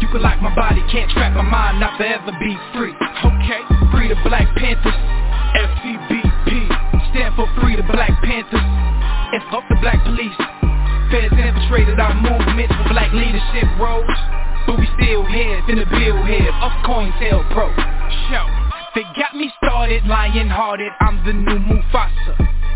You can lock my body, can't trap my mind, not forever be free. Okay, free the Black Panthers, FCBP. Stand for Free the Black Panthers. And fuck the black police. Feds infiltrated our movement for black leadership roles. But we still here, in the bill head of COINTELPRO. Show, they got me started, lion hearted, I'm the new Mufasa.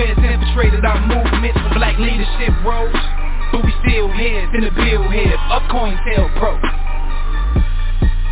Feds infiltrated our movement. For black leadership roles But we still here, in the bill head of COINTELPRO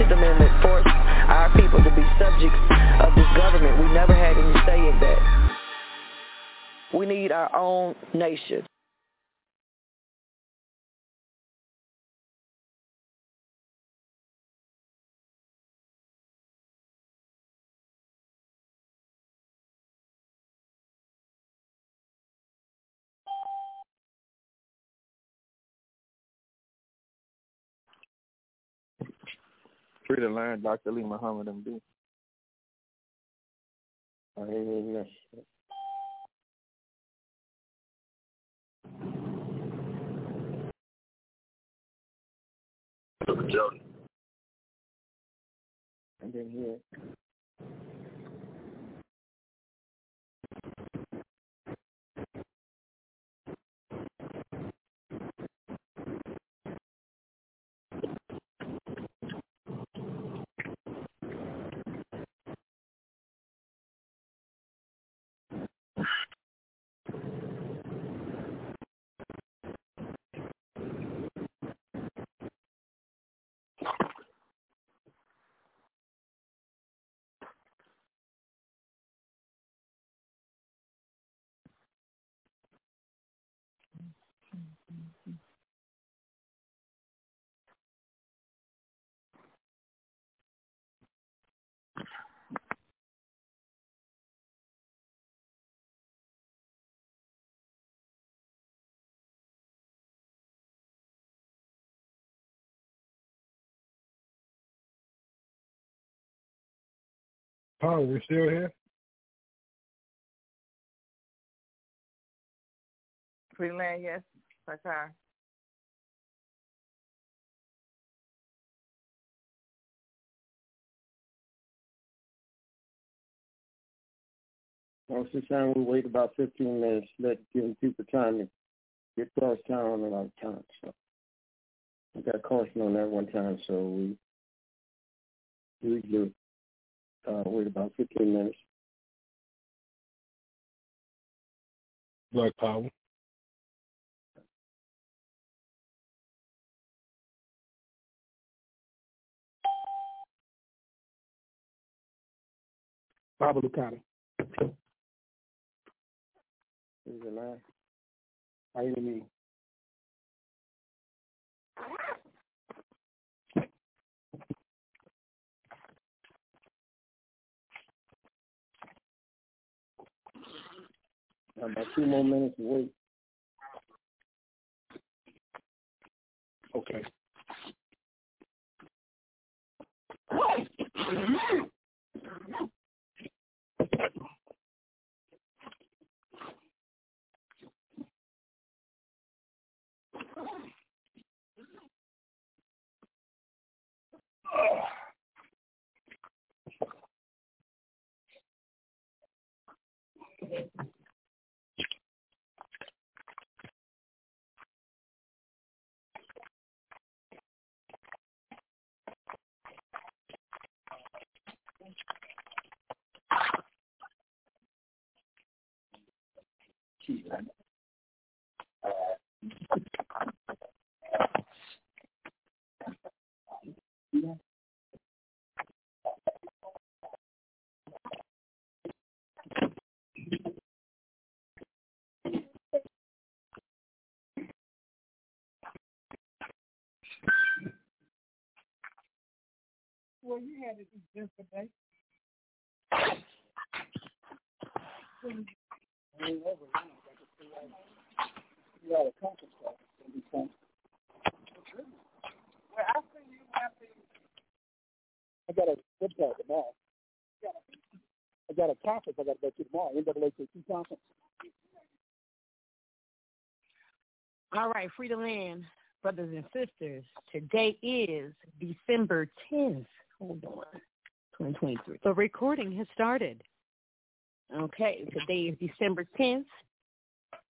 14th Amendment forced our people to be subjects of this government. We never had any say in that. We need our own nation. Free to learn, Dr. Lee Muhammad MD. Oh, I hear this. Jody. And then here. Power, we still here? Freeland, yes. Sarkar. Most of the time we wait about 15 minutes, let give people time to get across town and out of town. So we got caution on that one time, so we usually uh, wait about 15 minutes. Black Power. Baba Lucado. Is it line? How you mean? About two more minutes to wait. Okay. Well, you had it yesterday. You a conference call. Well, I see you have to. I got a website tomorrow. I got a conference I got to go to tomorrow. NAACP conference. All right, free to land, brothers and sisters. Today is December 10th. Hold on. 2023. The recording has started. Okay, today is December 10th,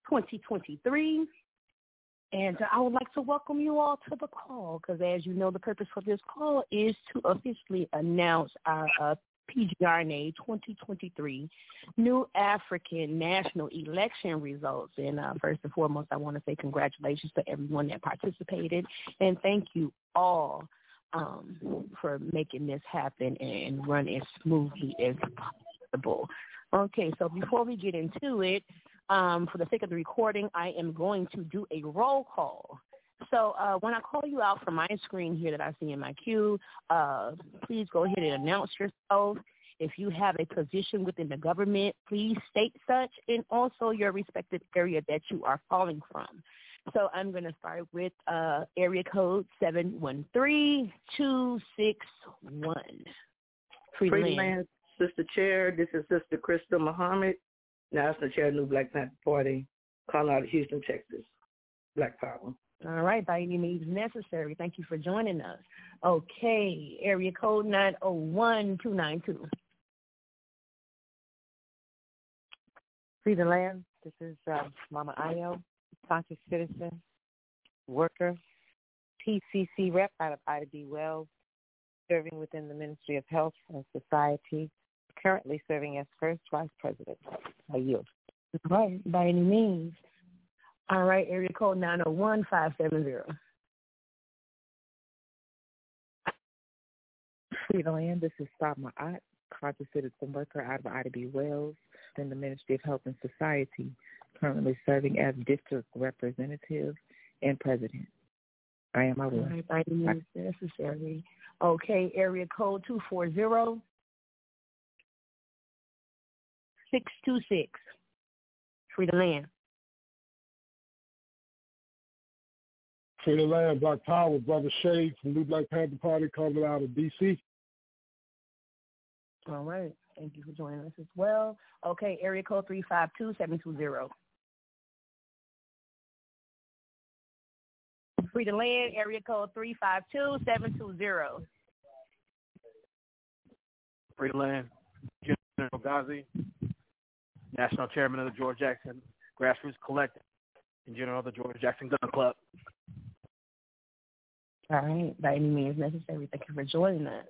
2023. And I would like to welcome you all to the call because, as you know, the purpose for this call is to officially announce our uh, PGRNA 2023 New African National Election results. And uh, first and foremost, I want to say congratulations to everyone that participated and thank you all um, for making this happen and run as smoothly as possible. Okay, so before we get into it, um, for the sake of the recording, I am going to do a roll call. So uh, when I call you out from my screen here that I see in my queue, uh, please go ahead and announce yourself. If you have a position within the government, please state such and also your respective area that you are calling from. So I'm going to start with uh, area code 713261. Freeland, Sister Chair, this is Sister Crystal Muhammad, National Chair of New Black Panther Party, calling out of Houston, Texas. Black Power. All right, by any means necessary. Thank you for joining us. Okay, area code 901292. Free the land. This is uh, Mama Ayo, conscious citizen, worker, PCC rep out of Ida B. Wells, serving within the Ministry of Health and Society, currently serving as first vice president. I yield. All right, by any means. All right, area code 901570. Free the land. This is Fatma Ott, conscious citizen worker out of Ida B. Wells in the Ministry of Health and Society, currently serving as district representative and president. I am my All word. right, by any means necessary. Okay, area code 240 626. Free the land. Free the land, Black Power, Brother Shade from New Black Panther Party calling out of D.C. All right. Thank you for joining us as well. Okay, area code three five two seven two zero. Free to land, area code three five two seven two zero. Free to land, General Ghazi, National Chairman of the George Jackson Grassroots Collective, and General of the George Jackson Gun Club. All right, by any means necessary. Thank you for joining us.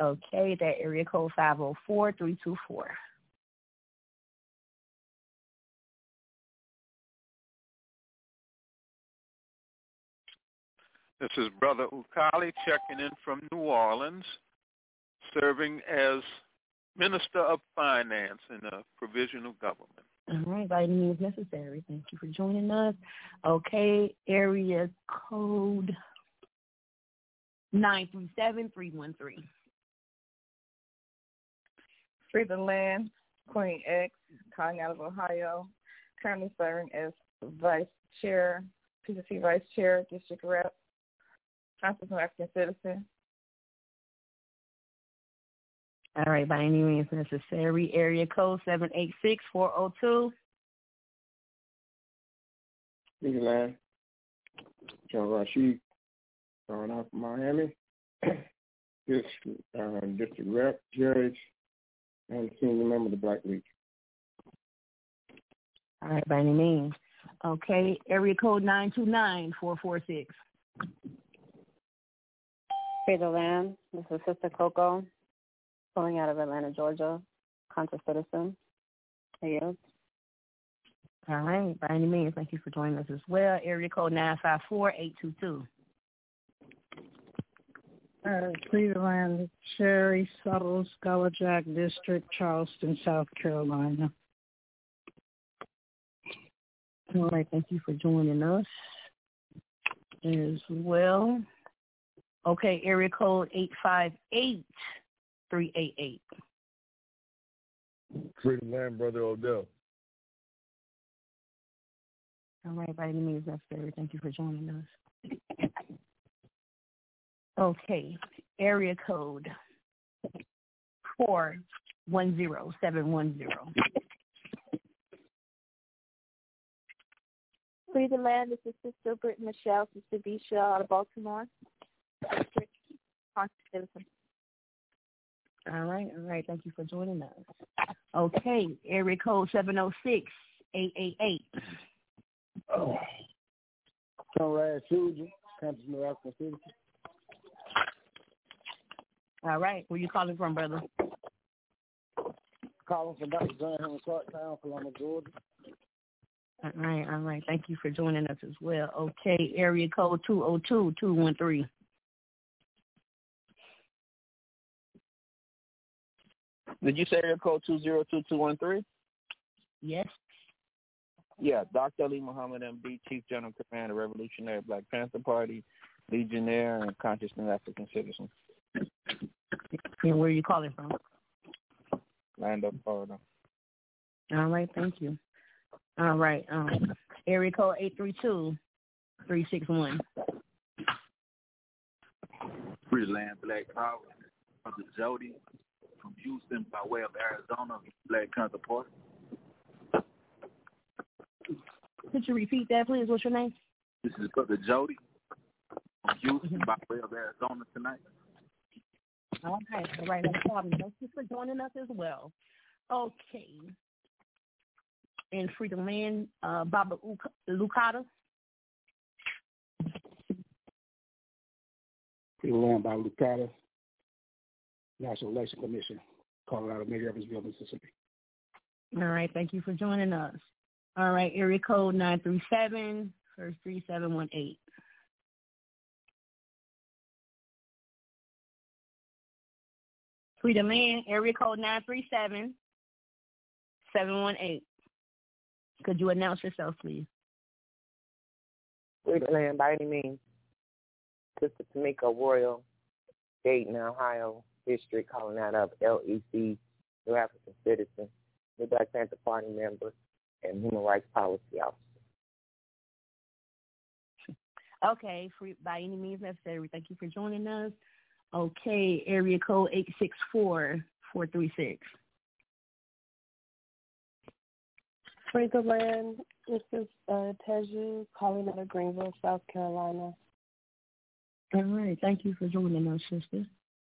Okay, that area code five zero four three two four. This is Brother Ukali checking in from New Orleans, serving as Minister of Finance in the provisional government. All right, by any means necessary. Thank you for joining us. Okay, area code nine three seven three one three. Free the Land, Queen X, calling out of Ohio, currently serving as Vice Chair, PCC Vice Chair, District Rep, Constitutional African Citizen. All right, by any means necessary. Area code seven eight six four zero two. Disneyland. John Rashid, calling out from Miami. this uh, district rep, judge, and senior member of the Black League. All right, by any means. Okay, area code nine two nine four four six. Free the land. This is Sister Coco, calling out of Atlanta, Georgia, conscious citizen. Hey, you. All right, by any means, thank you for joining us as well. Area code nine five four eight two two. Uh, Cleveland, Sherry Suttles, Gullah Jack District, Charleston, South Carolina. All right, thank you for joining us as well. Okay, area code eight five eight three eight eight. Freedom Land, Brother Odell. All right, by any means necessary. Thank you for joining us. Okay, area code four one zero seven one zero. Free the land. This is Sister Britt Michelle, Sister Bisha out of Baltimore. District, conscious citizen. All right, all right. Thank you for joining us. Okay, area code seven zero six eight eight eight. Oh. Conrad Susan, Continental African Citizen. All right, where you calling from, brother? Calling from Dr. John Henrik Clarke Town, Columbus, Georgia. All right, all right. Thank you for joining us as well. Okay, area code two zero two two one three. Did you say area code two zero two two one three? Yes. Yeah, Dr. Ali Muhammad MD, Chief General Commander, Revolutionary Black Panther Party, Legionnaire, and Consciousness African Citizen. And where are you calling from? Land of Florida. All right, thank you. All right, um, area code eight three two three six one. Free Land Black Power, Brother Jody from Houston by way of Arizona, Black Panther Party. Could you repeat that, please? What's your name? This is Brother Jody from Houston by way of Arizona tonight. All right, all right, no problem. Thank you for joining us as well. Okay. And Freedom Land, uh, Baba Uk- Lucata. Freedom Land by Lucata, National Election Commission, Colorado, Major Evansville, Mississippi. All right, thank you for joining us. All right, area code nine three seven first three seven one eight. Freedom Land, area code nine three seven seven one eight. Could you announce yourself, please? Free the land by any means. Sister Tamika Royal, Dayton, Ohio, District, calling out of LEC, New African Citizen, New Black Panther Party member, and Human Rights Policy Officer. Okay, free, by any means necessary. Thank you for joining us. Okay, area code eight six four 436. Free the land. This is uh, Teju calling out of Greenville, South Carolina. All right. Thank you for joining us, sister.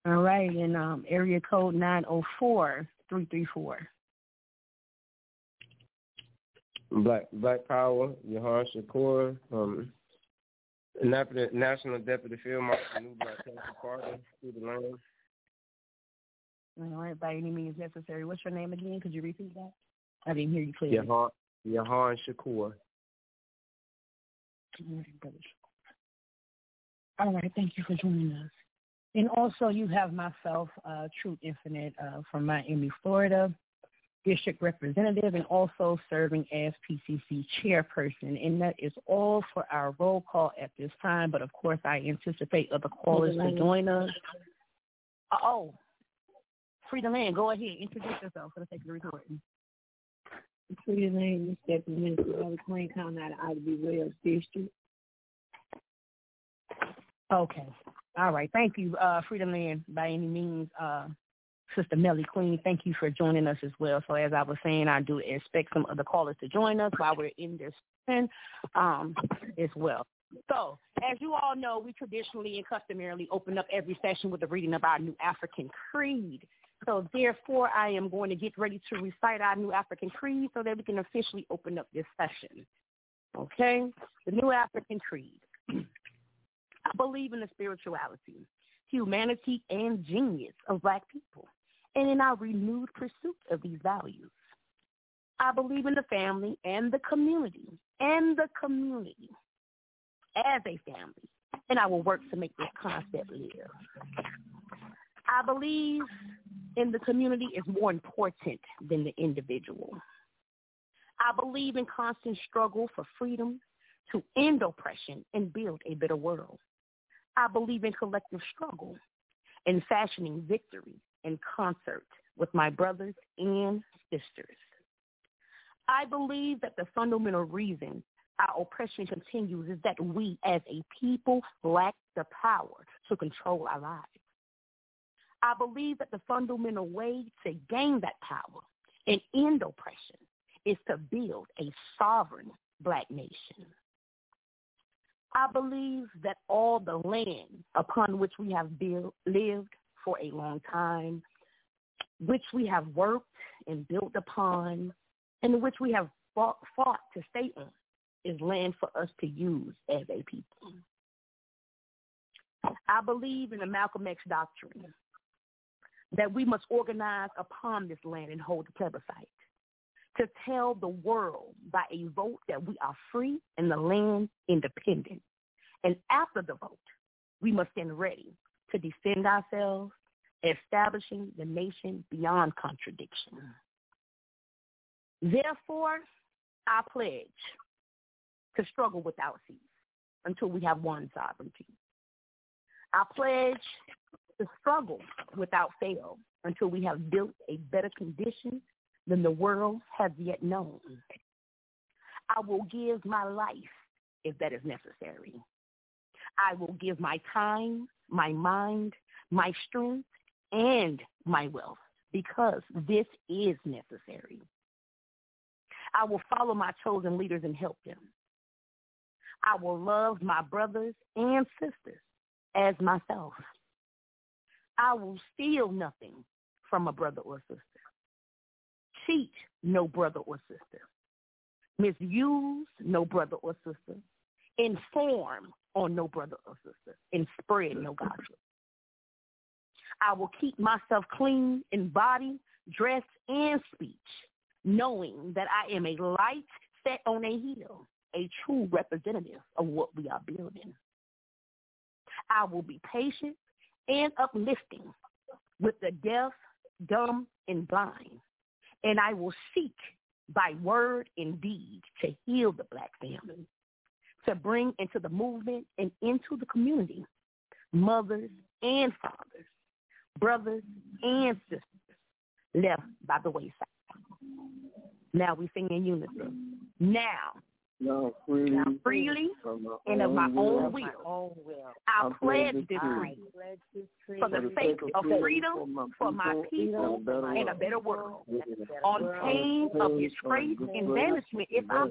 All right. And um, area code 904 334. Black Black Power, Yahan Shakur, um, National Deputy Field Marshal, New Black Panther Party, through the land. All right, by any means necessary. What's your name again? Could you repeat that? I didn't hear you clearly. Yahan, Yahan Shakur. All right, brother. All right, thank you for joining us. And also, you have myself, uh, Truth Infinite, uh, from Miami, Florida district representative and also serving as PCC chairperson. And that is all for our roll call at this time. But of course, I anticipate other callers to join us. Oh, Frida Land, go ahead. Introduce yourself for the sake of the recording. Frida Land, Deputy Minister of the Plain County out of Ivy Wells District. Okay. All right. Thank you, uh, Frida Land, by any means. Uh, Sister Melly Queen, thank you for joining us as well. So as I was saying, I do expect some other callers to join us while we're in this um, as well. So, as you all know, we traditionally and customarily open up every session with a reading of our New African Creed. So, therefore, I am going to get ready to recite our New African Creed so that we can officially open up this session. Okay? The New African Creed. I believe in the spirituality, humanity, and genius of black people and in our renewed pursuit of these values. I believe in the family and the community and the community as a family, and I will work to make this concept live. I believe in the community is more important than the individual. I believe in constant struggle for freedom to end oppression and build a better world. I believe in collective struggle and fashioning victory in concert with my brothers and sisters. I believe that the fundamental reason our oppression continues is that we as a people lack the power to control our lives. I believe that the fundamental way to gain that power and end oppression is to build a sovereign black nation. I believe that all the land upon which we have lived, for a long time, which we have worked and built upon, and which we have fought, fought to stay on, is land for us to use as a people. I believe in the Malcolm X doctrine that we must organize upon this land and hold a plebiscite to tell the world by a vote that we are free and the land independent. And after the vote, we must stand ready to defend ourselves, establishing the nation beyond contradiction. Therefore, I pledge to struggle without cease until we have won sovereignty. I pledge to struggle without fail until we have built a better condition than the world has yet known. I will give my life if that is necessary. I will give my time, my mind, my strength, and my wealth because this is necessary. I will follow my chosen leaders and help them. I will love my brothers and sisters as myself. I will steal nothing from a brother or sister. Cheat no brother or sister. Misuse no brother or sister. Inform on no brother or sister. And spread no gossip. I will keep myself clean in body, dress, and speech, knowing that I am a light set on a hill, a true representative of what we are building. I will be patient and uplifting with the deaf, dumb, and blind. And I will seek by word and deed to heal the black family, to bring into the movement and into the community mothers and fathers brothers and sisters left by the wayside. Now we sing in unison. Now now freely, now freely and of my own will. Own will. I pledge this I pledge this creed for the sake of freedom for my people and a better world. On pain of disgrace and banishment if I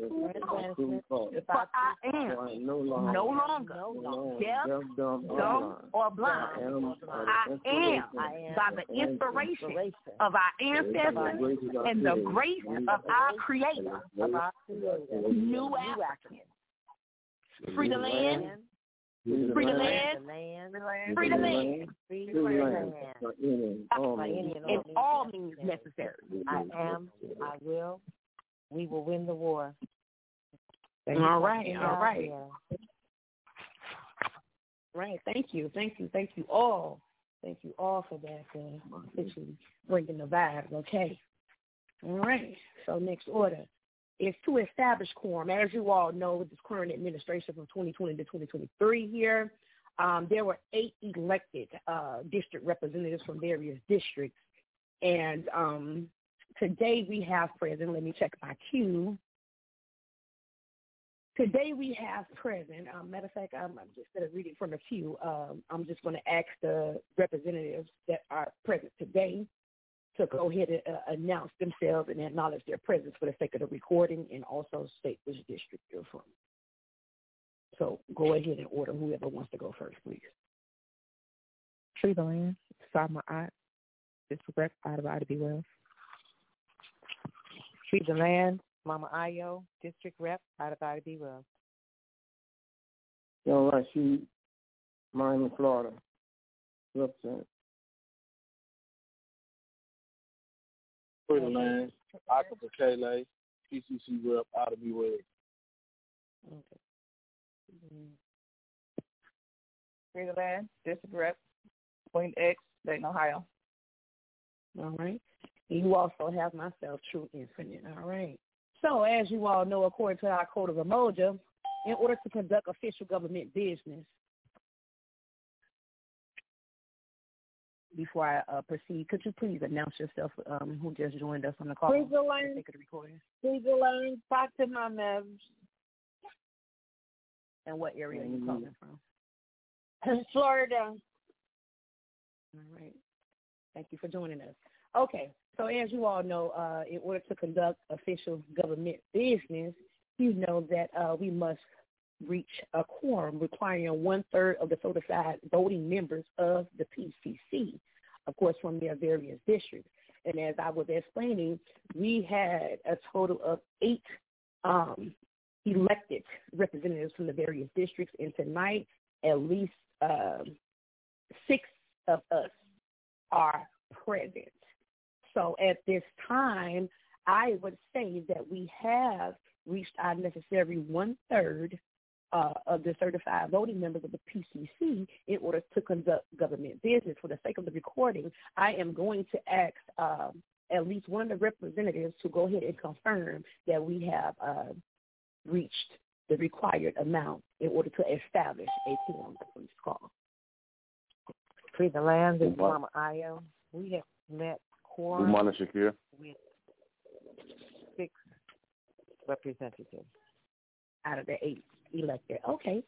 prove false. For I am no longer. deaf, dumb, or blind. I am by the inspiration. of our ancestors and the grace of our Creator. New African. Free the land. Free the land. Free the land. Free the land. In all means necessary. I am. I will. We will win the war. All right. All right. Right. Thank you. Thank you. Thank you all. Thank you all for that. Uh, bringing the vibe. Okay. All right. So next order is to establish quorum. As you all know, with this current administration from 2020 to 2023 here, um, there were eight elected uh, district representatives from various districts. And um, today we have present, let me check my queue. Today we have present, um, matter of fact, I'm, I'm just going to read it from a queue. Um, I'm just going to ask the representatives that are present today to go ahead and uh, announce themselves and acknowledge their presence for the sake of the recording and also state which district you're from. So go ahead and order whoever wants to go first, please. Free the land. Sama Art. This rep out of Ida B. Wells. Free the land. Mama Ayo, district rep out of Ida B. Wells. Young Rashid, Miami, Florida. Representative. Free the land. Aka Bakele, PCC rep out of B. Okay. Free the land. District rep. Point X, Dayton, Ohio. All right. You also have myself, True Infinite. All right. So, as you all know, according to our Code of Umoja, in order to conduct official government business, before I uh, proceed, could you please announce yourself, um, who just joined us on the call? Please the line. Take the recording. Please the line. Fatima Mevs. And what area are you calling from? Florida. All right. Thank you for joining us. Okay, so as you all know, uh, in order to conduct official government business, you know that uh, we must reach a quorum requiring one third of the certified voting members of the PCC, of course, from their various districts. And as I was explaining, we had a total of eight um, elected representatives from the various districts, and tonight at least um, six of us are present. So at this time, I would say that we have reached our necessary one third uh, of the certified voting members of the PCC in order to conduct government business. For the sake of the recording, I am going to ask um, at least one of the representatives to go ahead and confirm that we have uh, reached the required amount in order to establish a quorum for this call. Free the land is Mama Ayo. We have met quorum Umana Shakir. with six representatives. out of the eight elected. Okay.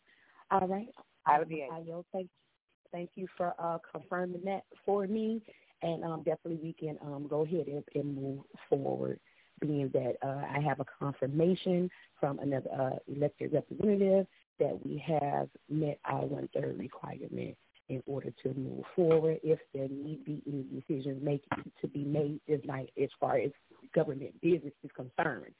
All right. Out of the eight. Ayo, thank, thank you for uh, confirming that for me. And um, definitely we can um, go ahead and, and move forward, being that uh, I have a confirmation from another uh, elected representative that we have met our one-third requirement in order to move forward if there need be any decisions making to be made this night as far as government business is concerned.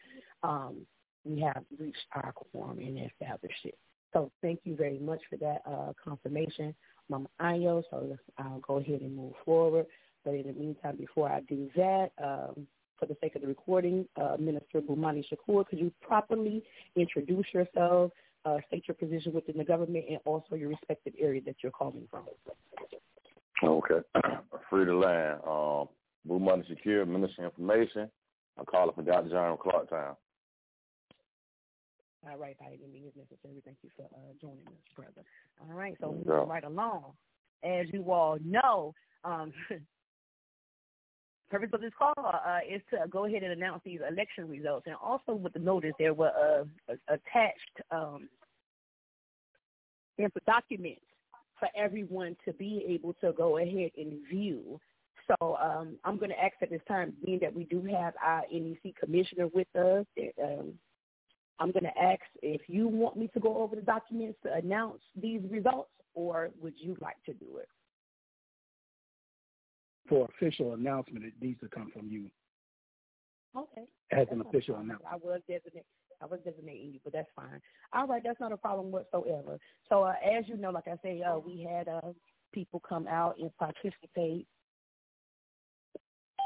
Um, we have reached our quorum and established it. So thank you very much for that uh, confirmation, Mama Ayo. So I'll go ahead and move forward. But in the meantime, before I do that, um, for the sake of the recording, uh, Minister Bumani Shakur, could you properly introduce yourself, uh, state your position within the government, and also your respective area that you're calling from? Okay. Free the land. Um, Blue Money Secure, Ministry of Information. I'm calling for Dr. John Clarktown. All right, by any means necessary. Thank you for uh, joining us, brother. All right, so Yeah. right along. As you all know, um, purpose of this call uh, is to go ahead and announce these election results, and also with the notice there were uh, attached um, documents for everyone to be able to go ahead and view. So um, I'm going to ask at this time, being that we do have our NEC commissioner with us, um, I'm going to ask if you want me to go over the documents to announce these results, or would you like to do it? For official announcement, it needs to come from you. Okay. As an official announcement. I was designated. I was designating you, but that's fine. All right, that's not a problem whatsoever. So uh, as you know, like I say, uh, we had uh, people come out and participate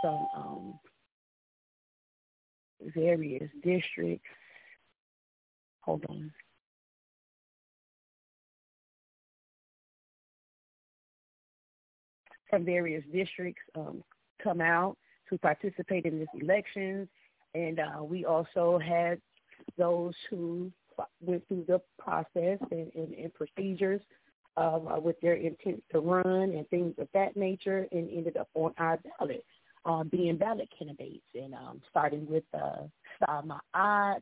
from um, various districts. Hold on. From various districts um, come out to participate in this elections, and uh, we also had those who went through the process and, and, and procedures uh, with their intent to run and things of that nature and ended up on our ballot, uh, being ballot candidates. And um, starting with uh, Samaat,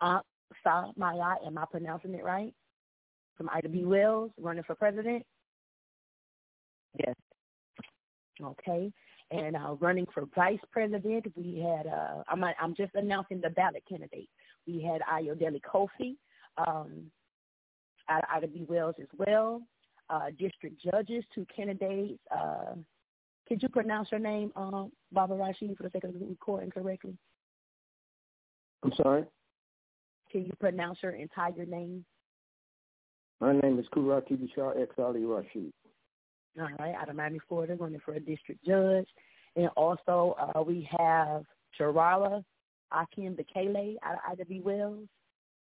uh, Samaat, am I pronouncing it right? From Ida B. Wells, running for president? Yes. Okay and uh, running for vice president. We had uh, I'm I'm just announcing the ballot candidates. We had Ayodele Kofi um, out, out of B Wells as well. Uh, district judges, two candidates. Uh, could you pronounce your name, um, Baba Rashid, for the sake of recording correctly? I'm sorry. Can you pronounce your entire name? My name is Kurati Bishar X Ali Rashid. All right, out of Miami, Florida, running for a district judge. And also uh, we have Jarala Akim Bekele out of Ida B. Wells.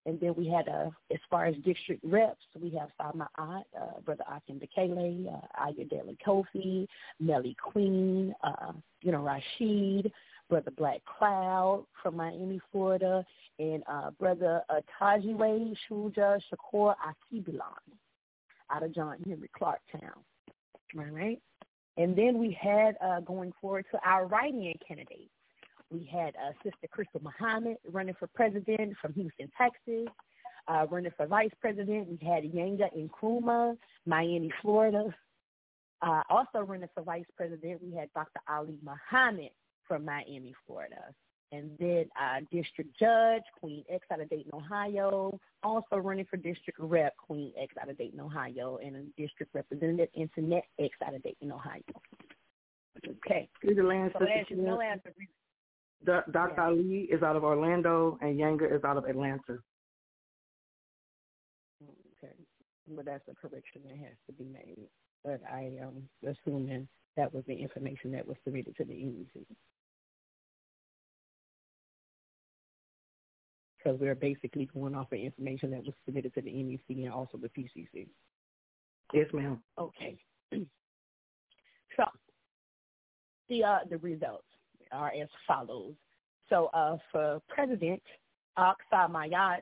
And then we had, uh, as far as district reps, we have Salma Ott, uh, Brother Akim Bekele, uh, Ayodele Kofi, Melly Queen, uh, you know, Rashid, Brother Black Cloud from Miami, Florida, and uh, Brother uh, Shuja Shakur Akibilan out of John Henrik Clarke Town. All right. And then we had uh, going forward to our write-in candidates. We had uh, Sister Crystal Muhammad running for president from Houston, Texas. Uh, running for vice president, we had Yanga Nkrumah, Miami, Florida. Uh, also running for vice president, we had Dr. Ali Muhammad from Miami, Florida and then uh, district judge, Queen X out of Dayton, Ohio. Also running for district rep, Queen X out of Dayton, Ohio, and a district representative, Internet X out of Dayton, Ohio. Okay. Through the land, so as you know, as the, Dr. Yeah. Ali is out of Orlando, and Yanga is out of Atlanta. Okay, but that's a correction that has to be made. But I am um, assuming that was the information that was submitted to the EEC. Because we're basically going off of information that was submitted to the NEC and also the PCC. Yes, ma'am. Okay. so the uh, the results are as follows. So uh, for President, Aksa Mayat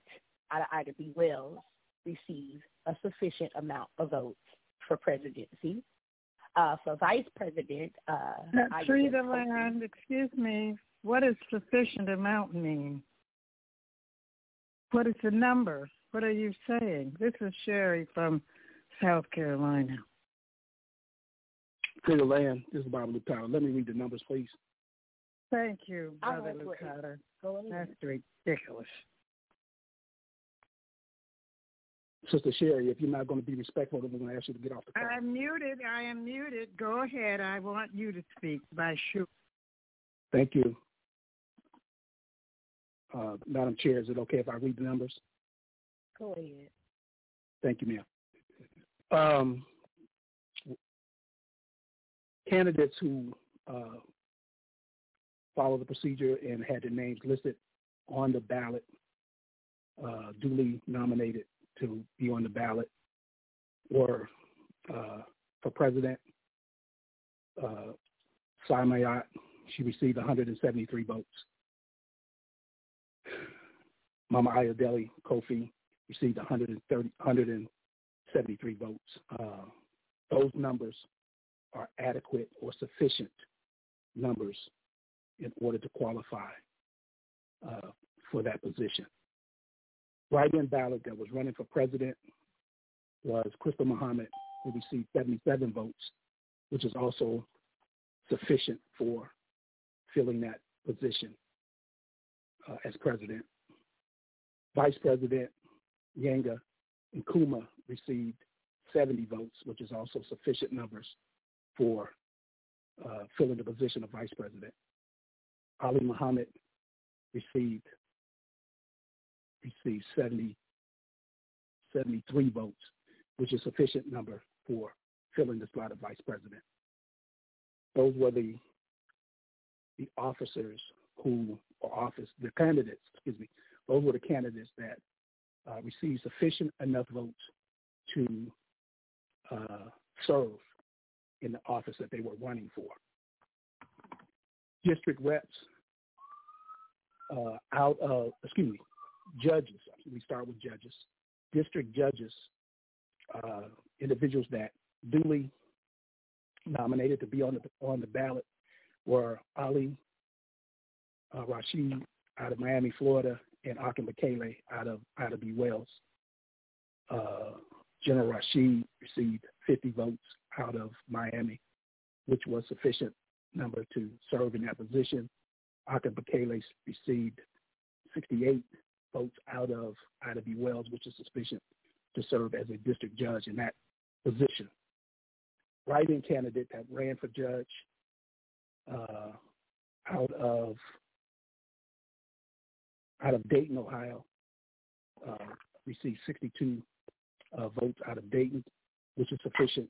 out of Ida B. Wells received a sufficient amount of votes for presidency. Uh, for vice president, uh, Frida Land, excuse me, what does sufficient amount mean? What is the number? What are you saying? This is Sherry from South Carolina. To the land. This is Bob Lucado. Let me read the numbers, please. Thank you, Brother Lucado. That's ridiculous. Sister Sherry, if you're not going to be respectful, then we're going to ask you to get off the call. I'm muted. I am muted. Go ahead. I want you to speak by shoot. Thank you. Uh, Madam Chair, is it okay if I read the numbers? Go ahead. Thank you, ma'am. Um, candidates who uh, follow the procedure and had their names listed on the ballot, uh, duly nominated to be on the ballot, were uh, for president, uh, Samayat, she received 173 votes. Mama Ayodele Kofi received 130, 173 votes. Uh, those numbers are adequate or sufficient numbers in order to qualify uh, for that position. Write-in ballot that was running for president was Crystal Muhammad, who received 77 votes, which is also sufficient for filling that position uh, as president. Vice President Yanga Nkuma received 70 votes, which is also sufficient numbers for uh, filling the position of vice president. Ali Muhammad received received 70, 73 votes, which is sufficient number for filling the slot of vice president. Those were the the officers who or office the candidates, excuse me, those were the candidates that uh, received sufficient enough votes to uh, serve in the office that they were running for. District reps uh, out of, excuse me, judges. We start with judges. District judges, uh, individuals that duly nominated to be on the on the ballot were Ali uh, Rashid out of Miami, Florida, and Akin Bakele out of out of B. Wells. Uh, General Rashid received 50 votes out of Miami, which was sufficient number to serve in that position. Akin Bakele received 68 votes out of of B. Wells, which is sufficient to serve as a district judge in that position. Write-in candidate that ran for judge uh, out of out of Dayton, Ohio, uh, received 62 uh, votes out of Dayton, which is sufficient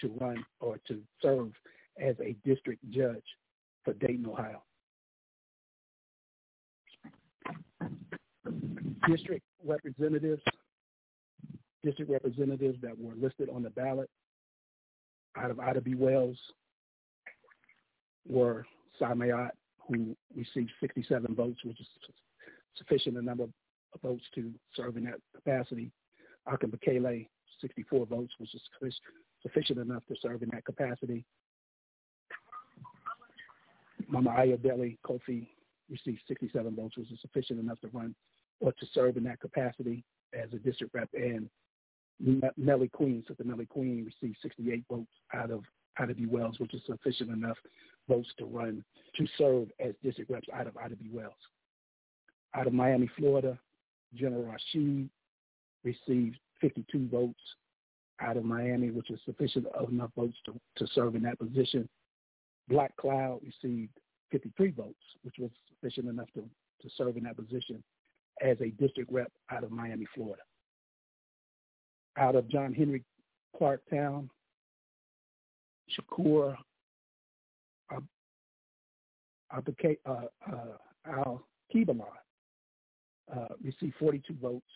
to run or to serve as a district judge for Dayton, Ohio. District representatives, district representatives that were listed on the ballot out of Ida B. Wells were Samayat, who received 67 votes, which is sufficient a number of votes to serve in that capacity. Akin Bakele, 64 votes, which is sufficient enough to serve in that capacity. Mama Ayodele Kofi received 67 votes, which is sufficient enough to run or to serve in that capacity as a district rep. And Nellie Queen, Sister Nellie Queen, received 68 votes out of out of B. Wells, which is sufficient enough votes to run to serve as district reps out of Ida B. Wells. Out of Miami, Florida, General Rashid received 52 votes out of Miami, which is sufficient enough votes to, to serve in that position. Black Cloud received 53 votes, which was sufficient enough to, to serve in that position as a district rep out of Miami, Florida. Out of John Henry Clarktown, Shakur uh, uh, received 42 votes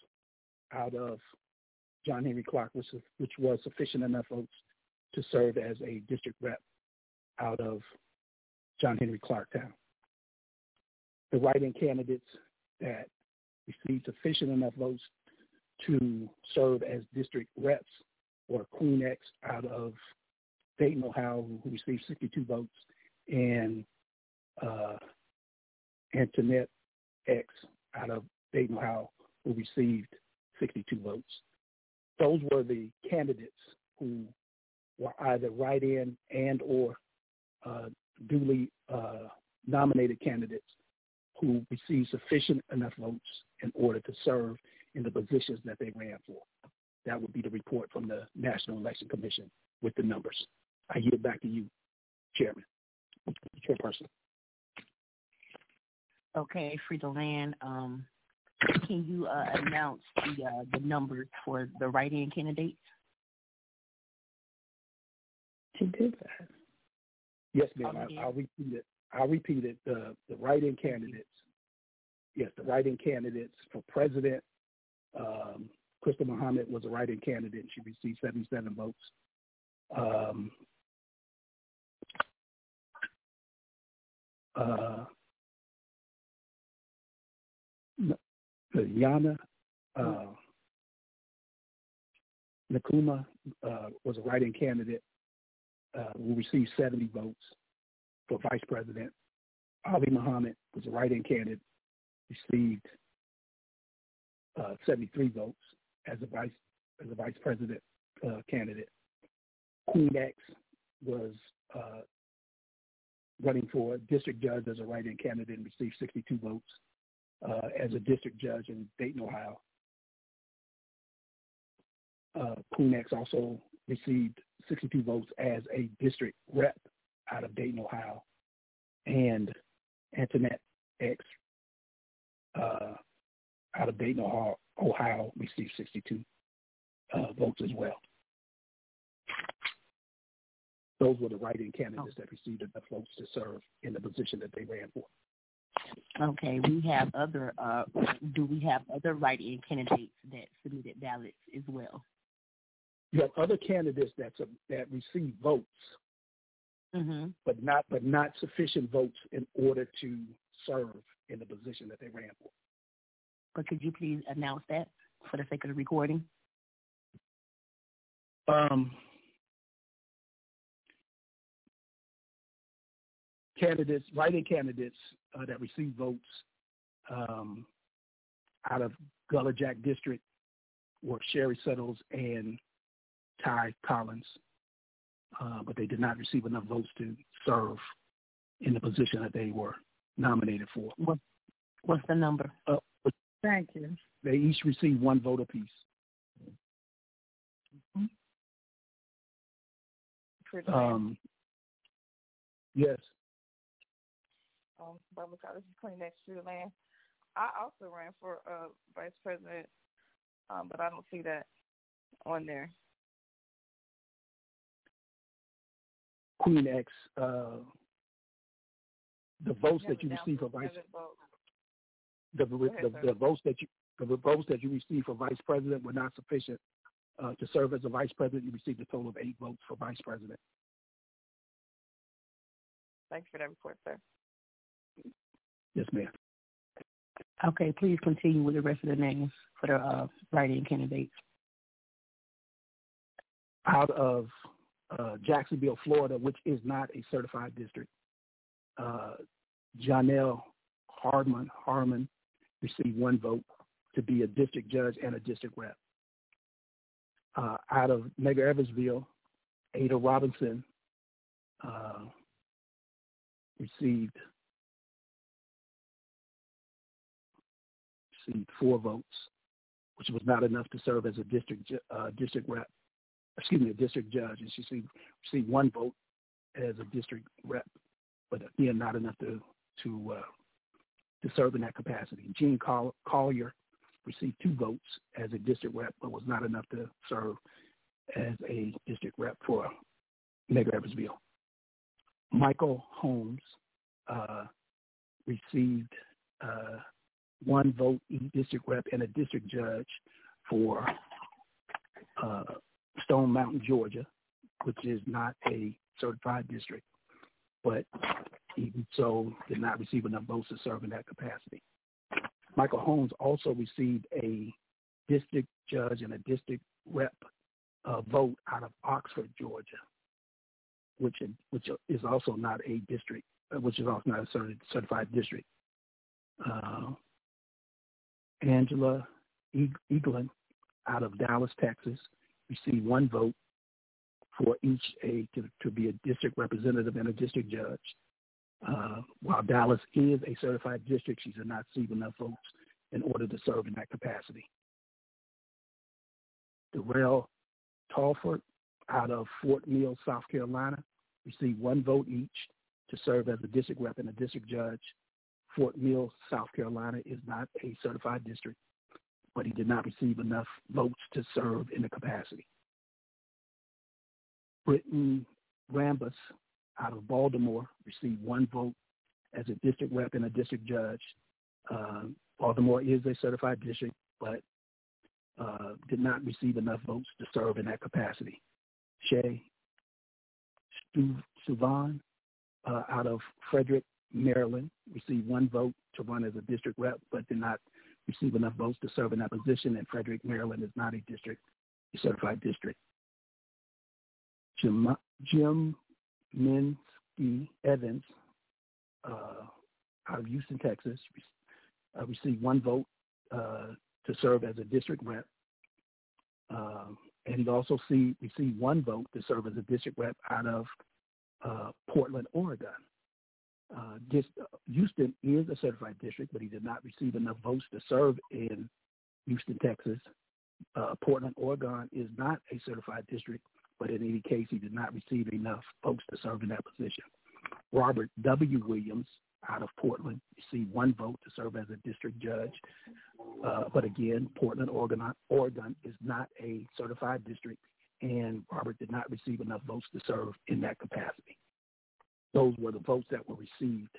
out of John Henrik Clarke, which, which was sufficient enough votes to serve as a district rep out of John Henrik Clarke Town. The write-in candidates that received sufficient enough votes to serve as district reps or Queen X out of Dayton, Ohio, who received 62 votes, and uh, Antoinette X out of Dayton, Ohio, who received 62 votes. Those were the candidates who were either write-in and or uh, duly uh, nominated candidates who received sufficient enough votes in order to serve in the positions that they ran for. That would be the report from the National Election Commission with the numbers. I yield back to you, Chairman, Chairperson. Okay, the Land. Um, can you uh, announce the uh, the numbers for the write-in candidates? She did that. Yes, ma'am. I, I'll repeat it. I'll repeat it. The the write-in candidates. Yes, the write-in candidates for president. Um, Crystal Muhammad was a write-in candidate. And she received 77 votes. Um, uh, Yana uh, Nakuma uh, was a write-in candidate uh, who received 70 votes. for vice president. Ali Muhammad was a write-in candidate, received uh, 73 votes as a vice as a vice president uh, candidate. Queen X was uh, running for district judge as a write-in candidate and received 62 votes uh, as a district judge in Dayton, Ohio. Uh, Queen X also received 62 votes as a district rep out of Dayton, Ohio, and Antoinette X uh, out of Dayton, Ohio, Ohio received 62 uh, votes as well. Those were the write-in candidates that received enough votes to serve in the position that they ran for. Okay, we have other. Uh, do we have other write-in candidates that submitted ballots as well? You have other candidates that that receive votes, mm-hmm. but not but not sufficient votes in order to serve in the position that they ran for. But could you please announce that for the sake of the recording? Um, candidates, write-in candidates uh, that receive votes um, out of Gullah Jack District were Sherry Settles and Ty Collins, uh, but they did not receive enough votes to serve in the position that they were nominated for. What, what's the number? Uh, Thank you. They each received one vote apiece. Um, yes. Um, Barbara College is Queen next to the land. I also ran for uh, vice president, um, but I don't see that on there. Queen X, uh, the votes that you receive for vice the, the, ahead, the, the votes that you the votes that you received for vice president were not sufficient uh, to serve as a vice president. You received a total of eight votes for vice president. Thanks for that report, sir. Yes, ma'am. Okay, please continue with the rest of the names for the uh, write-in candidates. Out of uh, Jacksonville, Florida, which is not a certified district, uh, Janelle Hardman Harmon received one vote to be a district judge and a district rep. Uh, out of Medgar Evansville, Ada Robinson uh, received received four votes, which was not enough to serve as a district uh, district rep. Excuse me, a district judge, and she received, received one vote as a district rep, but again, not enough to to uh, to serve in that capacity. Gene Collier received two votes as a district rep, but was not enough to serve as a district rep for Medgar Evansville. Michael Holmes uh, received uh, one vote each district rep and a district judge for uh, Stone Mountain, Georgia, which is not a certified district, but even so did not receive enough votes to serve in that capacity. Michael Holmes also received a district judge and a district rep uh, vote out of Oxford, Georgia, which which is also not a district, which is also not a certified district. Uh, Angela Eaglin out of Dallas, Texas, received one vote for each a to, to be a district representative and a district judge. Uh, while Dallas is a certified district, she did not receive enough votes in order to serve in that capacity. Darrell Talford out of Fort Mill, South Carolina, received one vote each to serve as a district rep and a district judge. Fort Mill, South Carolina is not a certified district, but he did not receive enough votes to serve in the capacity. Britton Rambus out of Baltimore received one vote as a district rep and a district judge. Uh, Baltimore is a certified district, but uh, did not receive enough votes to serve in that capacity. Shay Suvan uh, out of Frederick, Maryland, received one vote to run as a district rep, but did not receive enough votes to serve in that position. And Frederick, Maryland is not a district, a certified district. Jim, Jim Mins Risky Evans uh, out of Houston, Texas, uh, received one vote uh, to serve as a district rep. Um, and he also see, received one vote to serve as a district rep out of uh, Portland, Oregon. Uh, this, Houston is a certified district, but he did not receive enough votes to serve in Houston, Texas. Uh, Portland, Oregon is not a certified district, but in any case, he did not receive enough votes to serve in that position. Robert W. Williams out of Portland received one vote to serve as a district judge. Uh, but again, Portland, Oregon, Oregon is not a certified district, and Robert did not receive enough votes to serve in that capacity. Those were the votes that were received,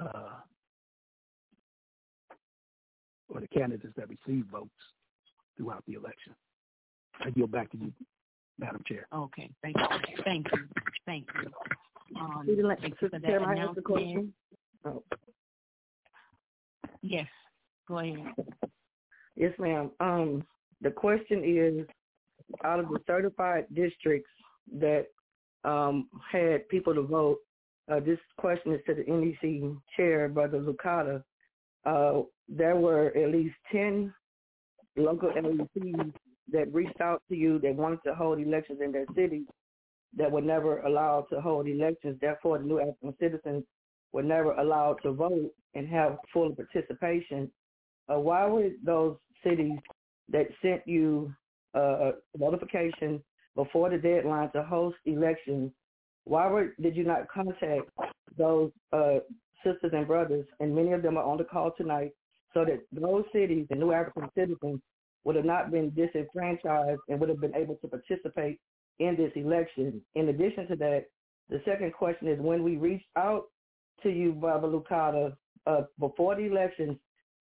uh, or the candidates that received votes throughout the election. I yield back to you, Madam Chair. Okay, thank you, thank you, thank you. Um, thank you for that Chair, I ask the announcement. question? Oh. Yes, go ahead. Yes, ma'am. Um, the question is, out of the certified districts that um, had people to vote, uh, this question is to the NEC chair, Brother Lucata. Uh, there were at least 10 local LECs that reached out to you that wanted to hold elections in their cities that were never allowed to hold elections. Therefore, the new African citizens were never allowed to vote and have full participation. Uh, why were those cities that sent you uh, a notification before the deadline to host elections, why were, did you not contact those uh, sisters and brothers, and many of them are on the call tonight, so that those cities, and new African citizens, would have not been disenfranchised and would have been able to participate in this election. In addition to that, the second question is when we reached out to you, Baba Lucata, uh, before the elections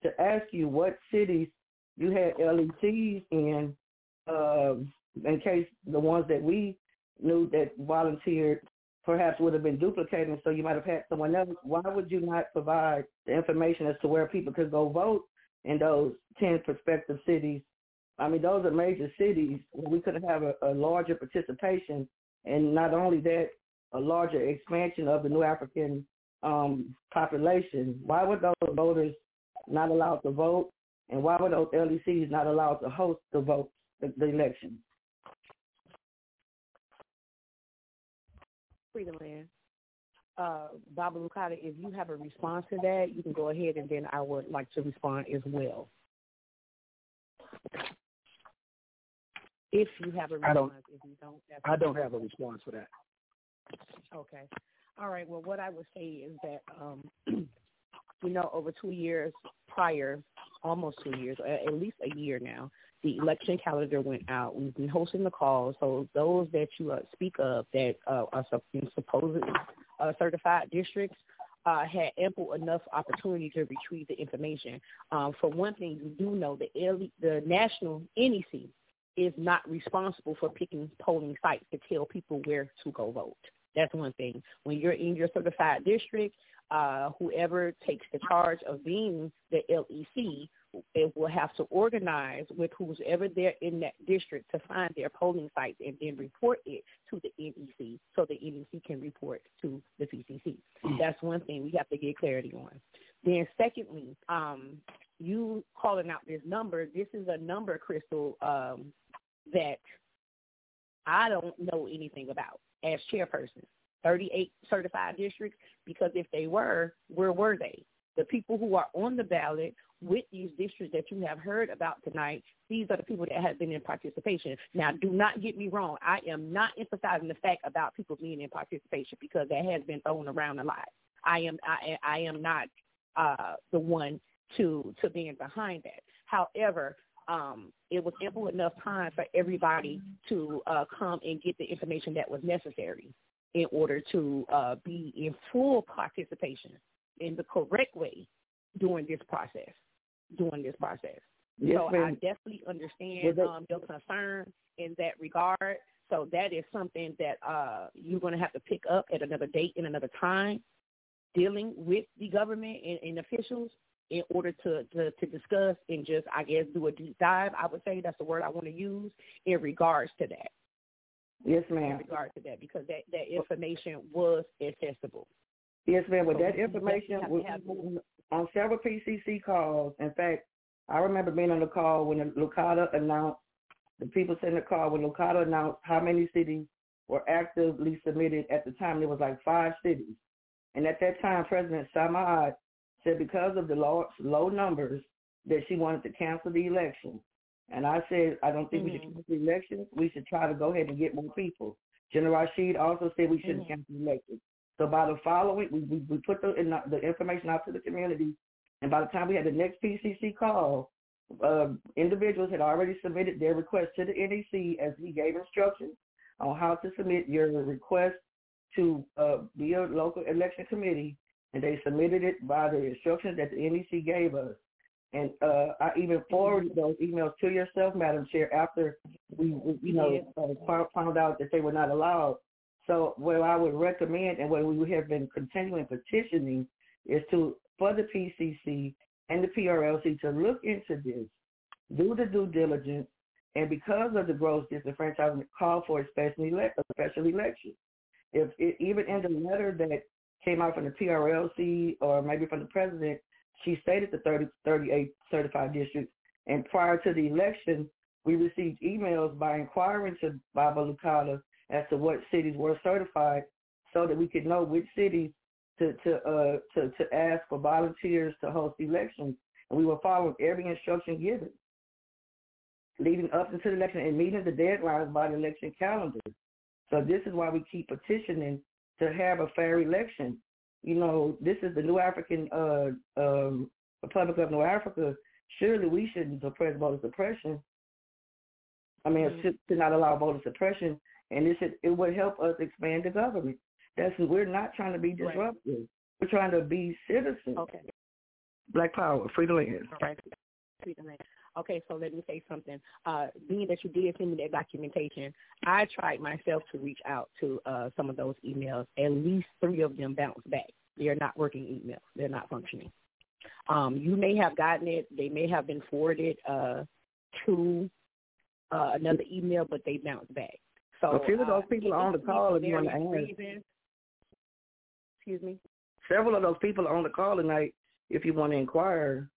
to ask you what cities you had LECs in, uh, in case the ones that we knew that volunteered perhaps would have been duplicating, so you might have had someone else. Why would you not provide the information as to where people could go vote in those 10 prospective cities? I mean, those are major cities where we could have a, a larger participation, and not only that, a larger expansion of the New African um, population. Why were those voters not allowed to vote, and why were those LECs not allowed to host the vote, the, the election? Freedom Land. Uh, Baba Lucata, if you have a response to that, you can go ahead and then I would like to respond as well. If you have a response, I don't- if you don't, that's I don't have a response for that. Okay. All right. Well, what I would say is that, um, you know, over two years prior, almost two years, at least a year now, the election calendar went out. We've been hosting the calls. So those that you uh, speak of that uh, are sup- supposed uh, certified districts uh, had ample enough opportunity to retrieve the information. Um, for one thing, you do know the the national NEC is not responsible for picking polling sites to tell people where to go vote. That's one thing. When you're in your certified district, uh, whoever takes the charge of being the LEC it will have to organize with whoever they're in that district to find their polling sites and then report it to the NEC so the NEC can report to the CCC. That's one thing we have to get clarity on. Then secondly, um, you calling out this number, this is a number, Crystal, um, that I don't know anything about as chairperson. 38 certified districts, because if they were, where were they? The people who are on the ballot with these districts that you have heard about tonight, these are the people that have been in participation. Now, do not get me wrong. I am not emphasizing the fact about people being in participation because that has been thrown around a lot. I am I, I am not uh, the one to to being behind that. However, um, it was ample enough time for everybody to uh, come and get the information that was necessary in order to uh, be in full participation in the correct way during this process. During this process. Yes, so I definitely understand Well, that- um, your concern in that regard. So that is something that uh, you're going to have to pick up at another date and another time, dealing with the government and, and officials in order to, to, to discuss and just, I guess, do a deep dive. I would say that's the word I want to use in regards to that. Yes, ma'am. In regard to that, because that that information was accessible. Yes, ma'am. With So that information, we- have to have on several PCC calls, in fact, I remember being on the call when the Lucada announced, the people sitting in the call when Lucada announced how many cities were actively submitted at the time. There was like five cities. And at that time, President Samad said because of the low, low numbers that she wanted to cancel the election. And I said, I don't think we should Mhm. cancel the election. We should try to go ahead and get more people. General Rashid also said we shouldn't Mhm. cancel the election. So by the following, we, we, we put the, in the, the information out to the community. And by the time we had the next PCC call, uh, individuals had already submitted their request to the NEC as he gave instructions on how to submit your request to uh, be a local election committee, and they submitted it by the instructions that the NEC gave us. And uh, I even forwarded those emails to yourself, Madam Chair, after we, we you know, uh, found out that they were not allowed. So what I would recommend and what we have been continuing petitioning is to for the PCC and the PRLC to look into this, do the due diligence, and because of the gross disenfranchisement, call for a special, a special election. If it, even in the letter that came out from the PRLC or maybe from the president, she stated the 30, 38 certified districts. And prior to the election, we received emails by inquiring to Baba Lucada as to what cities were certified so that we could know which cities to to uh to, to ask for volunteers to host elections. And we were following every instruction given leading up into the election and meeting the deadlines by the election calendar. So this is why we keep petitioning to have a fair election. You know, this is the New African uh, um, Republic of New Africa. Surely we shouldn't suppress voter suppression. I mean, Mm-hmm. it should, should not allow voter suppression, and it should, it would help us expand the government. That's we're not trying to be Right. disruptive. We're trying to be citizens. Okay. Black power, free the land. Right. Sweet and nice. Okay, so let me say something. Uh, being that you did send me that documentation, I tried myself to reach out to uh, some of those emails. At least three of them bounced back. They are not working emails. They're not functioning. Um, you may have gotten it. They may have been forwarded uh, to uh, another email, but they bounced back. So a few of those uh, people are on the call if you want to ask. Excuse me. Several of those people are on the call tonight if you want to inquire.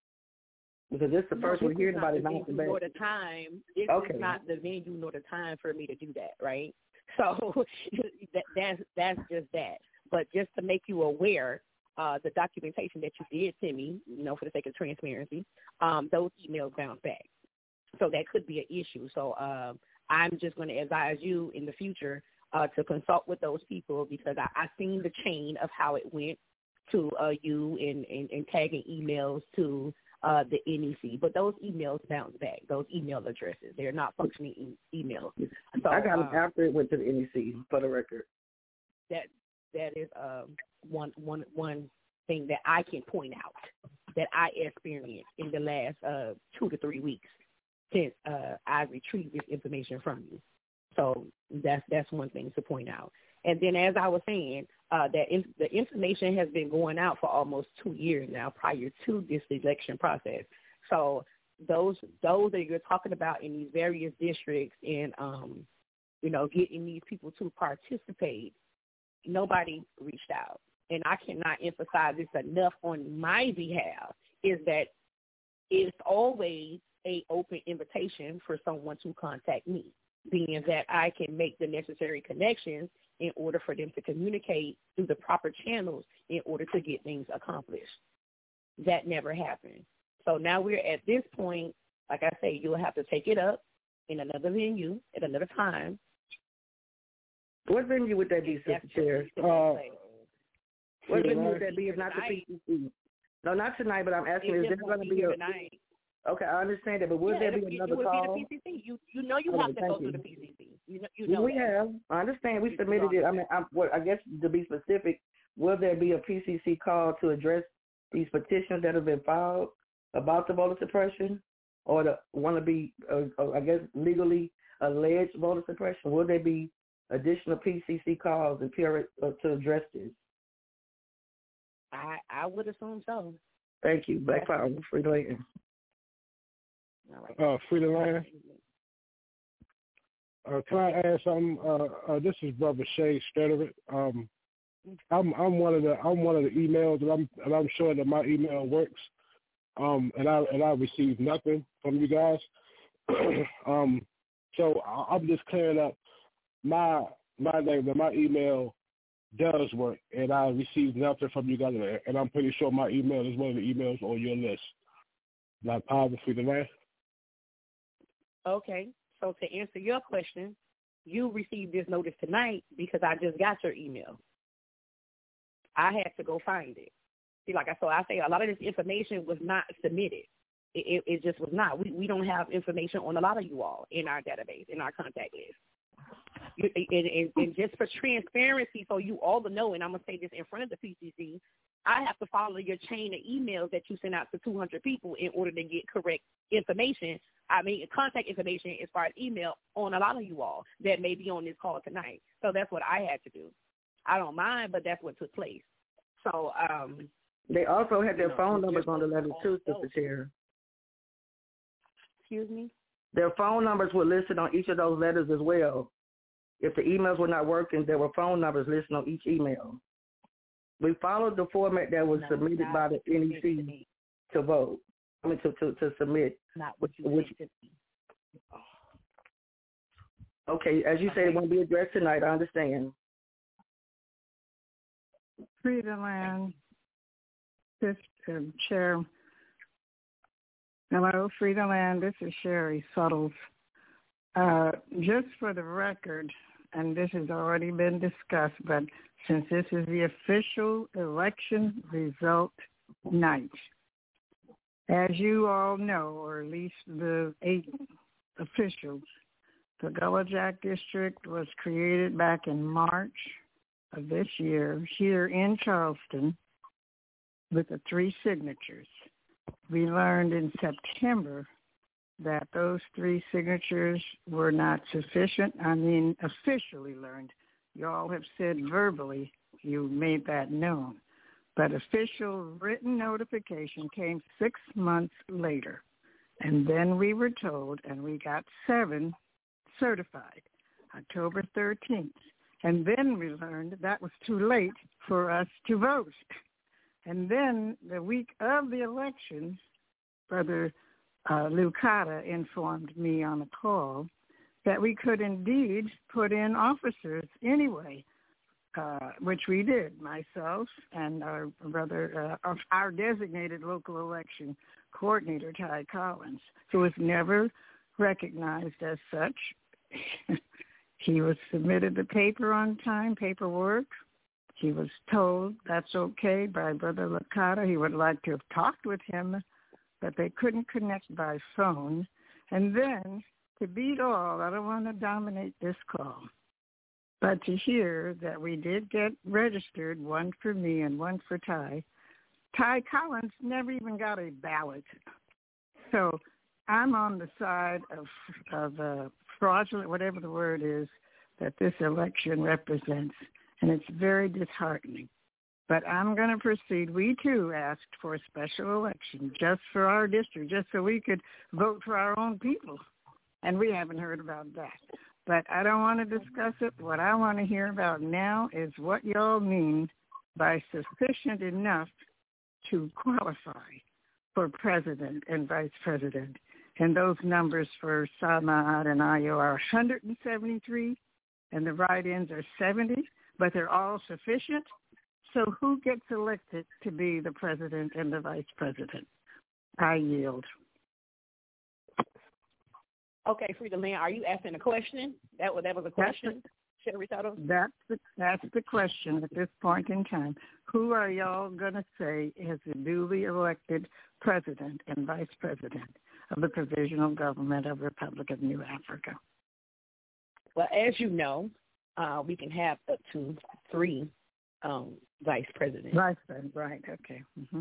Because this is the No, first we're hearing not about the it venue bouncing nor back. the time. This Okay. is not the venue nor the time for me to do that, right? So that, that's that's just that. But just to make you aware, uh, the documentation that you did send me, you know, for the sake of transparency, um, those emails bounced back. So that could be an issue. So um, I'm just going to advise you in the future uh, to consult with those people because I, I seen the chain of how it went to uh, you and, and, and tagging emails to uh, the NEC. But those emails bounce back. Those email addresses, they're not functioning e- emails. So, I got them um, after it went to the NEC for the record. that that is um, one one one thing that I can point out that I experienced in the last uh, two to three weeks since uh, I retrieved this information from you. So that's that's one thing to point out. And then, as I was saying, uh, that in, the information has been going out for almost two years now, prior to this election process. So those those that you're talking about in these various districts and um, you know getting these people to participate, nobody reached out. And I cannot emphasize this enough on my behalf is that it's always a open invitation for someone to contact me, being that I can make the necessary connections in order for them to communicate through the proper channels in order to get things accomplished. That never happened. So now we're at this point, like I say, you'll have to take it up in another venue at another time. What venue would that be, Sister Chair? Uh, what venue would that be if not the PCC? No, not tonight, but I'm asking, is there going to be be a... tonight. Okay, I understand that, but would Yeah, there be another call? be the PCC. You you know you Okay, have to go through you. the PCC. You know you know we that. have. I understand. We submitted it. I mean, well, I guess to be specific, will there be a PCC call to address these petitions that have been filed about the voter suppression, or the want to be, uh, uh, I guess, legally alleged voter suppression? Will there be additional PCC calls and PR, uh, to address this? I I would assume so. Thank you. Black Power, free land. Right. Uh, free the land. uh, can I ask something? Uh, uh, this is Brother Shay Stederick. Um, I'm I'm one of the I'm one of the emails, and I'm and I'm sure that my email works. Um, and I and I received nothing from you guys. um, so I, I'm just clearing up my my name that my email does work, and I received nothing from you guys, and I'm pretty sure my email is one of the emails on your list. Powerful free the land. Okay. So to answer your question, you received this notice tonight because I just got your email. I had to go find it. See, like I so I say, a lot of this information was not submitted. It, it, it just was not. We we don't have information on a lot of you all in our database, in our contact list. And, and, and just for transparency, so you all know, and I'm gonna say this in front of the PCC, I have to follow your chain of emails that you send out to 200 people in order to get correct information. I mean, contact information as far as email on a lot of you all that may be on this call tonight. So that's what I had to do. I don't mind, but that's what took place. So um they also had their know, phone numbers on the letter too, Sister Chair. Excuse me. Their phone numbers were listed on each of those letters as well. If the emails were not working, there were phone numbers listed on each email. We followed the format that was No, submitted by the NEC to vote. I mean to to, to submit. Not what you Which, sent to okay, as you say, it won't be addressed tonight. I understand. Free the land. This uh, chair. Hello, Free the Land. This is Sherry Suttles. Uh, just for the record, and this has already been discussed, but since this is the official election result night, as you all know, or at least the eight officials, the Gullah Jack District was created back in March of this year here in Charleston with the three signatures. We learned in September that those three signatures were not sufficient. I mean, officially learned. You all have said verbally you made that known. But official written notification came six months later. And then we were told, and we got seven certified, October 13th. And then we learned that was too late for us to vote. And then the week of the election, Brother uh, Lucata informed me on a call that we could indeed put in officers anyway, uh, which we did, myself and our brother, uh, our designated local election coordinator, Ty Collins, who was never recognized as such. he was submitted the paper on time, paperwork. He was told that's okay by Brother Licata. He would like to have talked with him, but they couldn't connect by phone. And then, to beat all, I don't want to dominate this call, but to hear that we did get registered, one for me and one for Ty, Ty Collins never even got a ballot. So I'm on the side of of uh, fraudulent, whatever the word is, that this election represents, and it's very disheartening. But I'm going to proceed. We too asked for a special election just for our district, just so we could vote for our own people, and we haven't heard about that. But I don't want to discuss it. What I want to hear about now is what y'all mean by sufficient enough to qualify for president and vice president. And those numbers for Samad and Ayo are 173 and the write-ins are 70, but they're all sufficient. So who gets elected to be the president and the vice president? I yield. Okay, Frida Lynn, are you asking a question? That was that was a question, Sherry Tuttle? That's the, that's the question at this point in time. Who are y'all going to say is the newly elected president and vice president of the Provisional Government of the Republic of New Africa? Well, as you know, uh, we can have up to three um, vice presidents. Vice president, right? Okay. Mm-hmm.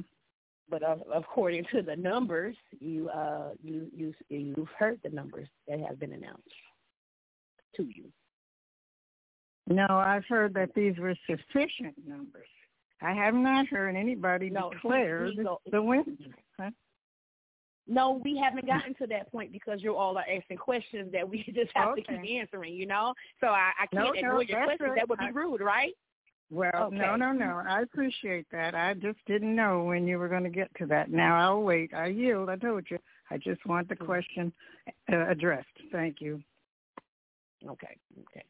But according to the numbers, you uh, you you you've heard the numbers that have been announced to you. No, I've heard that these were sufficient numbers. I have not heard anybody No, declare he- he the, the winner. Huh? No, we haven't gotten to that point because you all are asking questions that we just have Okay. to keep answering, you know? So I, I can't no, ignore your questions. right. That would be rude, right? Well, Okay. no, no, no. I appreciate that. I just didn't know when you were going to get to that. Now I'll wait. I yield. I told you. I just want the question uh, addressed. Thank you. Okay, okay.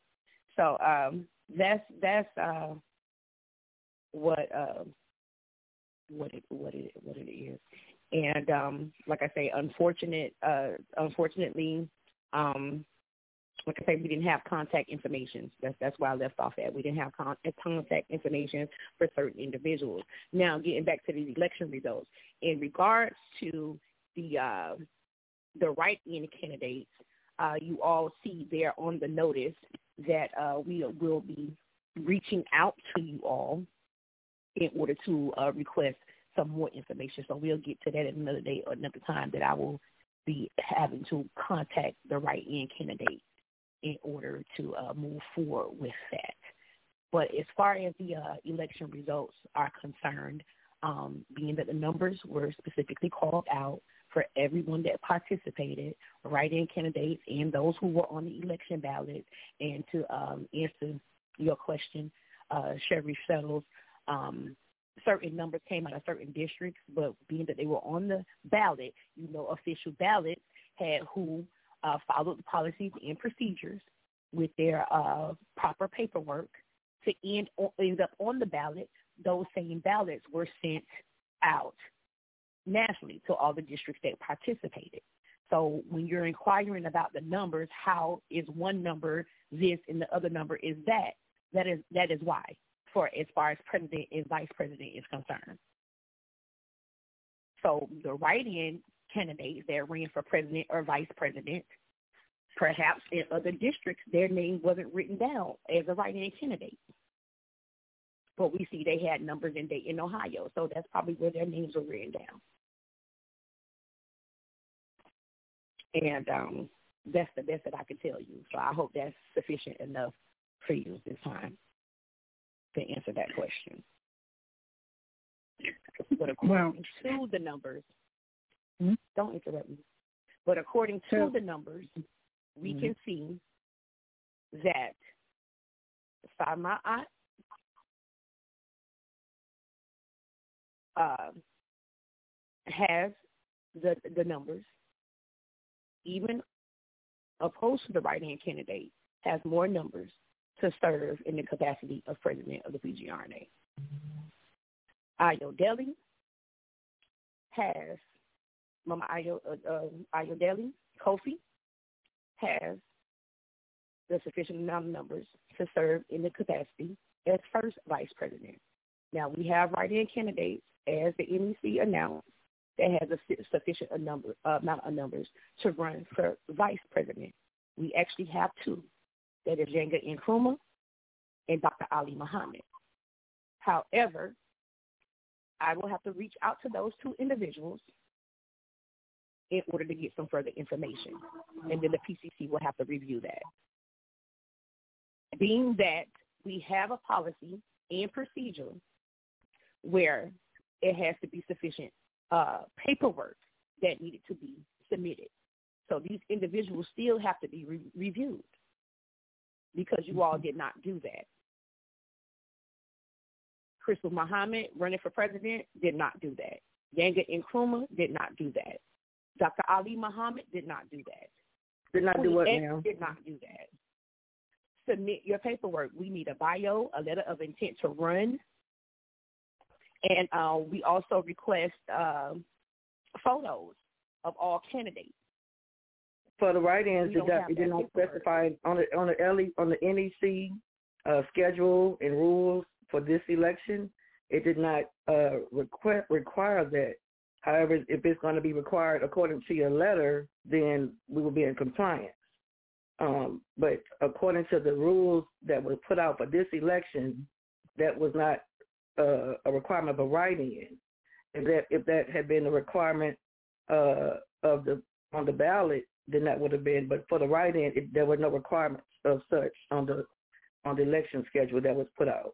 So um, that's that's uh, what uh, what it what it what it is, and um, like I say, unfortunate uh, unfortunately, um, like I say, we didn't have contact information. That's that's why I left off at. We didn't have con- contact information for certain individuals. Now, getting back to the election results, in regards to the uh, the write-in candidates, uh, you all see there on the notice that uh, we will be reaching out to you all in order to uh, request some more information. So we'll get to that at another day or another time that I will be having to contact the right in candidate in order to uh, move forward with that. But as far as the uh, election results are concerned, um, being that the numbers were specifically called out for everyone that participated, write-in candidates and those who were on the election ballot, and to um, answer your question, uh, Sherry Settles, um, certain numbers came out of certain districts, but being that they were on the ballot, you know, official ballots had who uh, the policies and procedures with their uh, proper paperwork to end, end up on the ballot. Those same ballots were sent out nationally to all the districts that participated. So when you're inquiring about the numbers, how is one number this and the other number is that? That is that is why, for as far as president and vice president is concerned. So the write-in candidates that ran for president or vice president, perhaps in other districts, their name wasn't written down as a write-in candidate. But we see they had numbers in Dayton, Ohio, so that's probably where their names were written down. And um, that's the best that I can tell you. So I hope that's sufficient enough for you this time to answer that question. But according to the numbers, don't interrupt me. But according to the numbers, we Mhm. can see that Samaat uh, has the the numbers, even opposed to the right-hand candidate, has more numbers to serve in the capacity of president of the PGRNA. Ayodele has Mama Ayo, uh, uh, Ayodele, Kofi, has the sufficient amount of numbers to serve in the capacity as first vice president. Now we have write-in candidates, as the NEC announced, that has a sufficient a number uh, amount of numbers to run for vice president. We actually have two. That is Jenga Nkrumah and Dr. Ali Muhammad. However, I will have to reach out to those two individuals in order to get some further information. And then the PCC will have to review that. Being that we have a policy and procedure where it has to be sufficient uh, paperwork that needed to be submitted. So these individuals still have to be re- reviewed because you all did not do that. Crystal Muhammad, running for president, did not do that. Yanga Nkrumah did not do that. Dr. Ali Muhammad did not do that. Did not do what now? Did not do that. Submit your paperwork. We need a bio, a letter of intent to run, and uh, we also request um photos of all candidates. For the write-ins, don't it did not specify on the on the LE, on the NEC uh, schedule and rules for this election. It did not uh, require require that. However, if it's going to be required according to your letter, then we will be in compliance. Um, but according to the rules that were put out for this election, that was not uh, a requirement of a write-in. If that if that had been a requirement uh, of the on the ballot, then that would have been. But for the write-in, it, there were no requirements of such on the on the election schedule that was put out.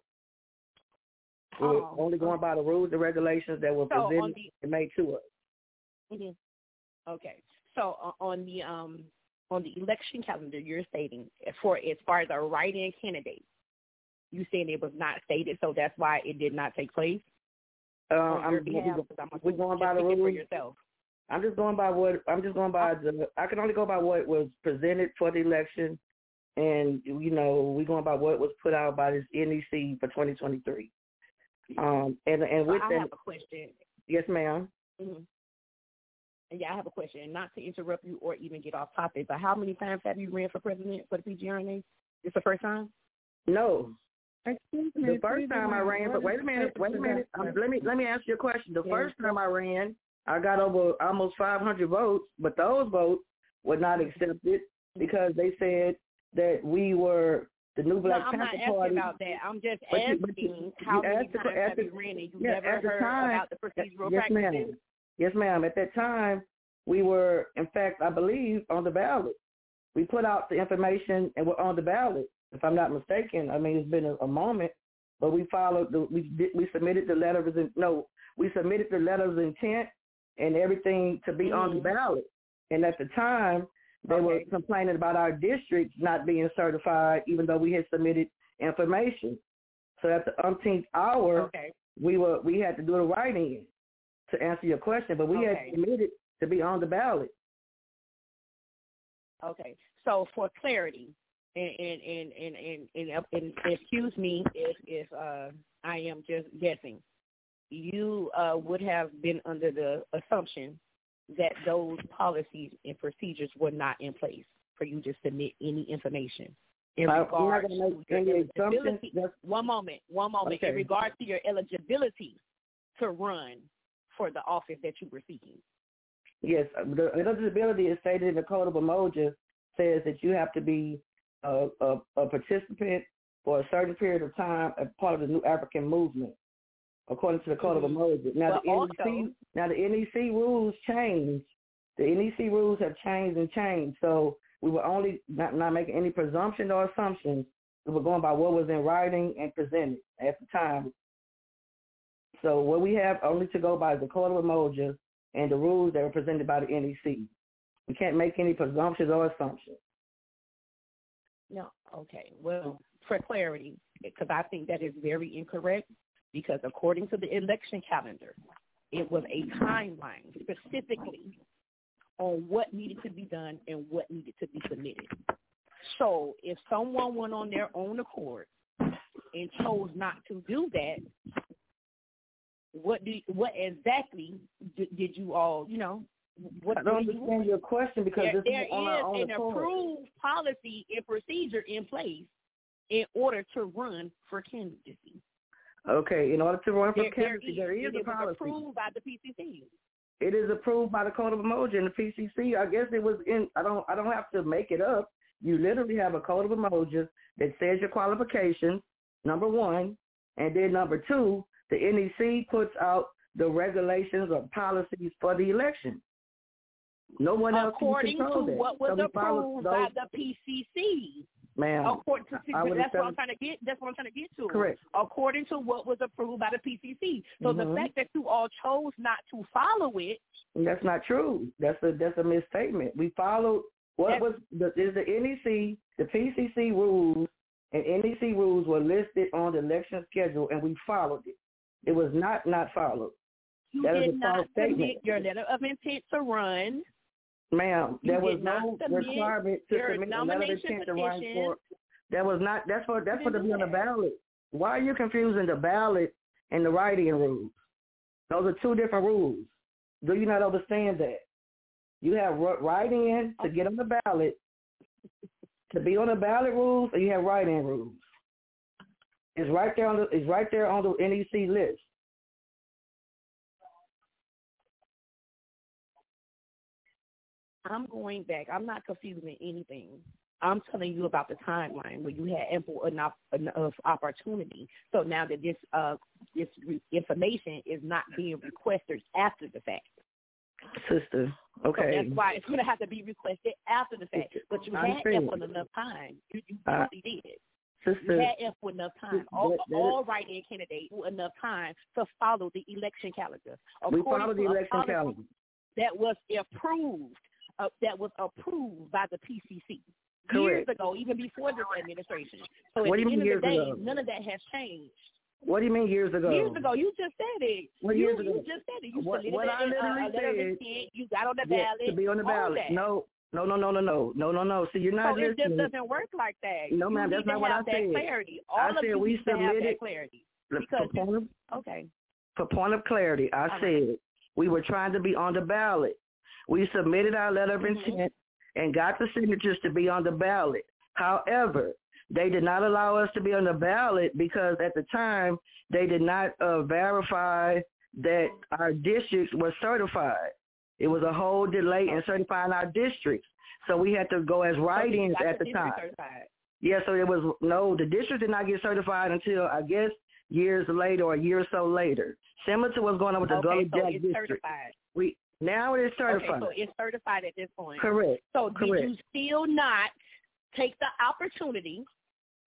We were Oh, only going by the rules and regulations that were So presented the- and made to us. Mhm. Okay. So uh, on the um on the election calendar, you're stating for as far as a write-in candidate, you saying it was not stated, so that's why it did not take place. Uh, I'm, behalf, I'm we're going by the rules. yourself. I'm just going by what I'm just going by the. I can only go by what was presented for the election, and you know we're going by what was put out by this NEC for 2023. Um, and and with I that, have a question. yes, ma'am. hmm And yeah, I have a question. Not to interrupt you or even get off topic, but how many times have you ran for president for the PGRNA? It's the first time. No, Excuse the first time I ran, but wait a minute, wait a minute. Um, let me let me ask you a question. The Yes. first time I ran, I got over almost 500 votes, but those votes were not accepted because they said that we were the new Black no, I'm not asking about that. I'm just But asking but you- how you many the- times have the- you ran and you yeah, never heard time- about the procedural yes, practices? ma'am. Yes, ma'am. At that time, we were, in fact, I believe, on the ballot. We put out the information and we're on the ballot. If I'm not mistaken, I mean it's been a, a moment, but we followed. The, we did, we submitted the letter of in- no, we submitted the letter of intent and everything to be on the mm. ballot. And at the time, they were complaining about our district not being certified, even though we had submitted information. So at the umpteenth hour, Okay. we were we had to do the writing to answer your question, but we Okay. had submitted to be on the ballot. Okay. So for clarity, and and and and and, and, and excuse me if if uh, I am just guessing, you uh, would have been under the assumption that those policies and procedures were not in place for you to submit any information in uh, not regards gonna your eligibility. One moment, one moment. Okay. In regards to your eligibility to run for the office that you were seeking. Yes, the eligibility is stated in the Code of Umoja says that you have to be a, a, a participant for a certain period of time as part of the New African Movement, according to the Code of mm-hmm. Umoja. Now But the NEC, also- now the NEC rules changed. The NEC rules have changed and changed. So we were only not, not making any presumption or assumptions. We were going by what was in writing and presented at the time. So what we have only to go by is the Code of Umoja and the rules that were presented by the NEC. We can't make any presumptions or assumptions. No, okay. Well, for clarity, because I think that is very incorrect, because according to the election calendar, it was a timeline specifically on what needed to be done and what needed to be submitted. So if someone went on their own accord and chose not to do that, what do what exactly did, did you all, you know, what I don't you understand want? your question because there, this there is on our own is an accord. approved policy and procedure in place in order to run for candidacy. Okay, in order to run for candidacy, there is a policy. approved by the PCC. It is approved by the Code of Umoja and the PCC. I guess it was in. I don't. I don't have to make it up. You literally have a Code of Umoja that says your qualifications. Number one, and then number two, the NEC puts out the regulations or policies for the election. No one else According can to control that. what was So approved by the PCC. Ma'am, According to, I that's what I'm trying to get. That's what I'm trying to get to. Correct. According to what was approved by the PCC. So the Mhm. fact that you all chose not to follow it, That's not true. That's a that's a misstatement. We followed what was the is the NEC, the PCC rules and NEC rules were listed on the election schedule, and we followed it. It was not not followed. you That is did a not submit your letter of intent to run. Ma'am, there was no submit requirement to submit another intent to run for. That was not. That's for that's for to be on the ballot. Why are you confusing the ballot and the writing rules? Those are two different rules. Do you not understand that? You have ri- writing in to get on the ballot, to be on the ballot rules, or you have writing rules. It's right there on the. It's right there on the NEC list. I'm going back. I'm not confusing anything. I'm telling you about the timeline where you had ample enough enough opportunity. So now that this uh this information is not being requested after the fact. Sister, So okay. that's why it's going to have to be requested after the fact. But you had ample enough time. You, you Uh, really did. Sister, You had ample enough time. All, that- that is- all write-in candidates enough time to follow the election calendar. we According follow the election calendar. that was approved, uh, that was approved by the PCC Correct. years ago, even before this administration. So What at the end of the day, ago? none of that has changed. What do you mean years ago? Years ago, you just said it. What you, years ago? You just said it. You What- what I it, literally uh, a letter of said-. You got on the ballot. to be on the ballot. No, no, no, no, no, no, no, no, no. See, you're not so it just doesn't work like that. No, you ma'am, need that's not what I said. clarity. All I of said you we need to have submitted- that clarity. For point of, okay. for point of clarity, I All right. said we were trying to be on the ballot. We submitted our letter of Mhm. intent and got the signatures to be on the ballot. However, they did not allow us to be on the ballot because at the time they did not uh, verify that our districts were certified. It was a whole delay in certifying our districts. So we had to go as write-ins So at the time. certified. Yeah, so it was no, the district did not get certified until I guess years later or a year or so later. Similar to what's going on with the Okay, Gullah so Jack district. certified. We now it is certified. Okay, so it's certified at this point. Correct. So did you still not take the opportunity,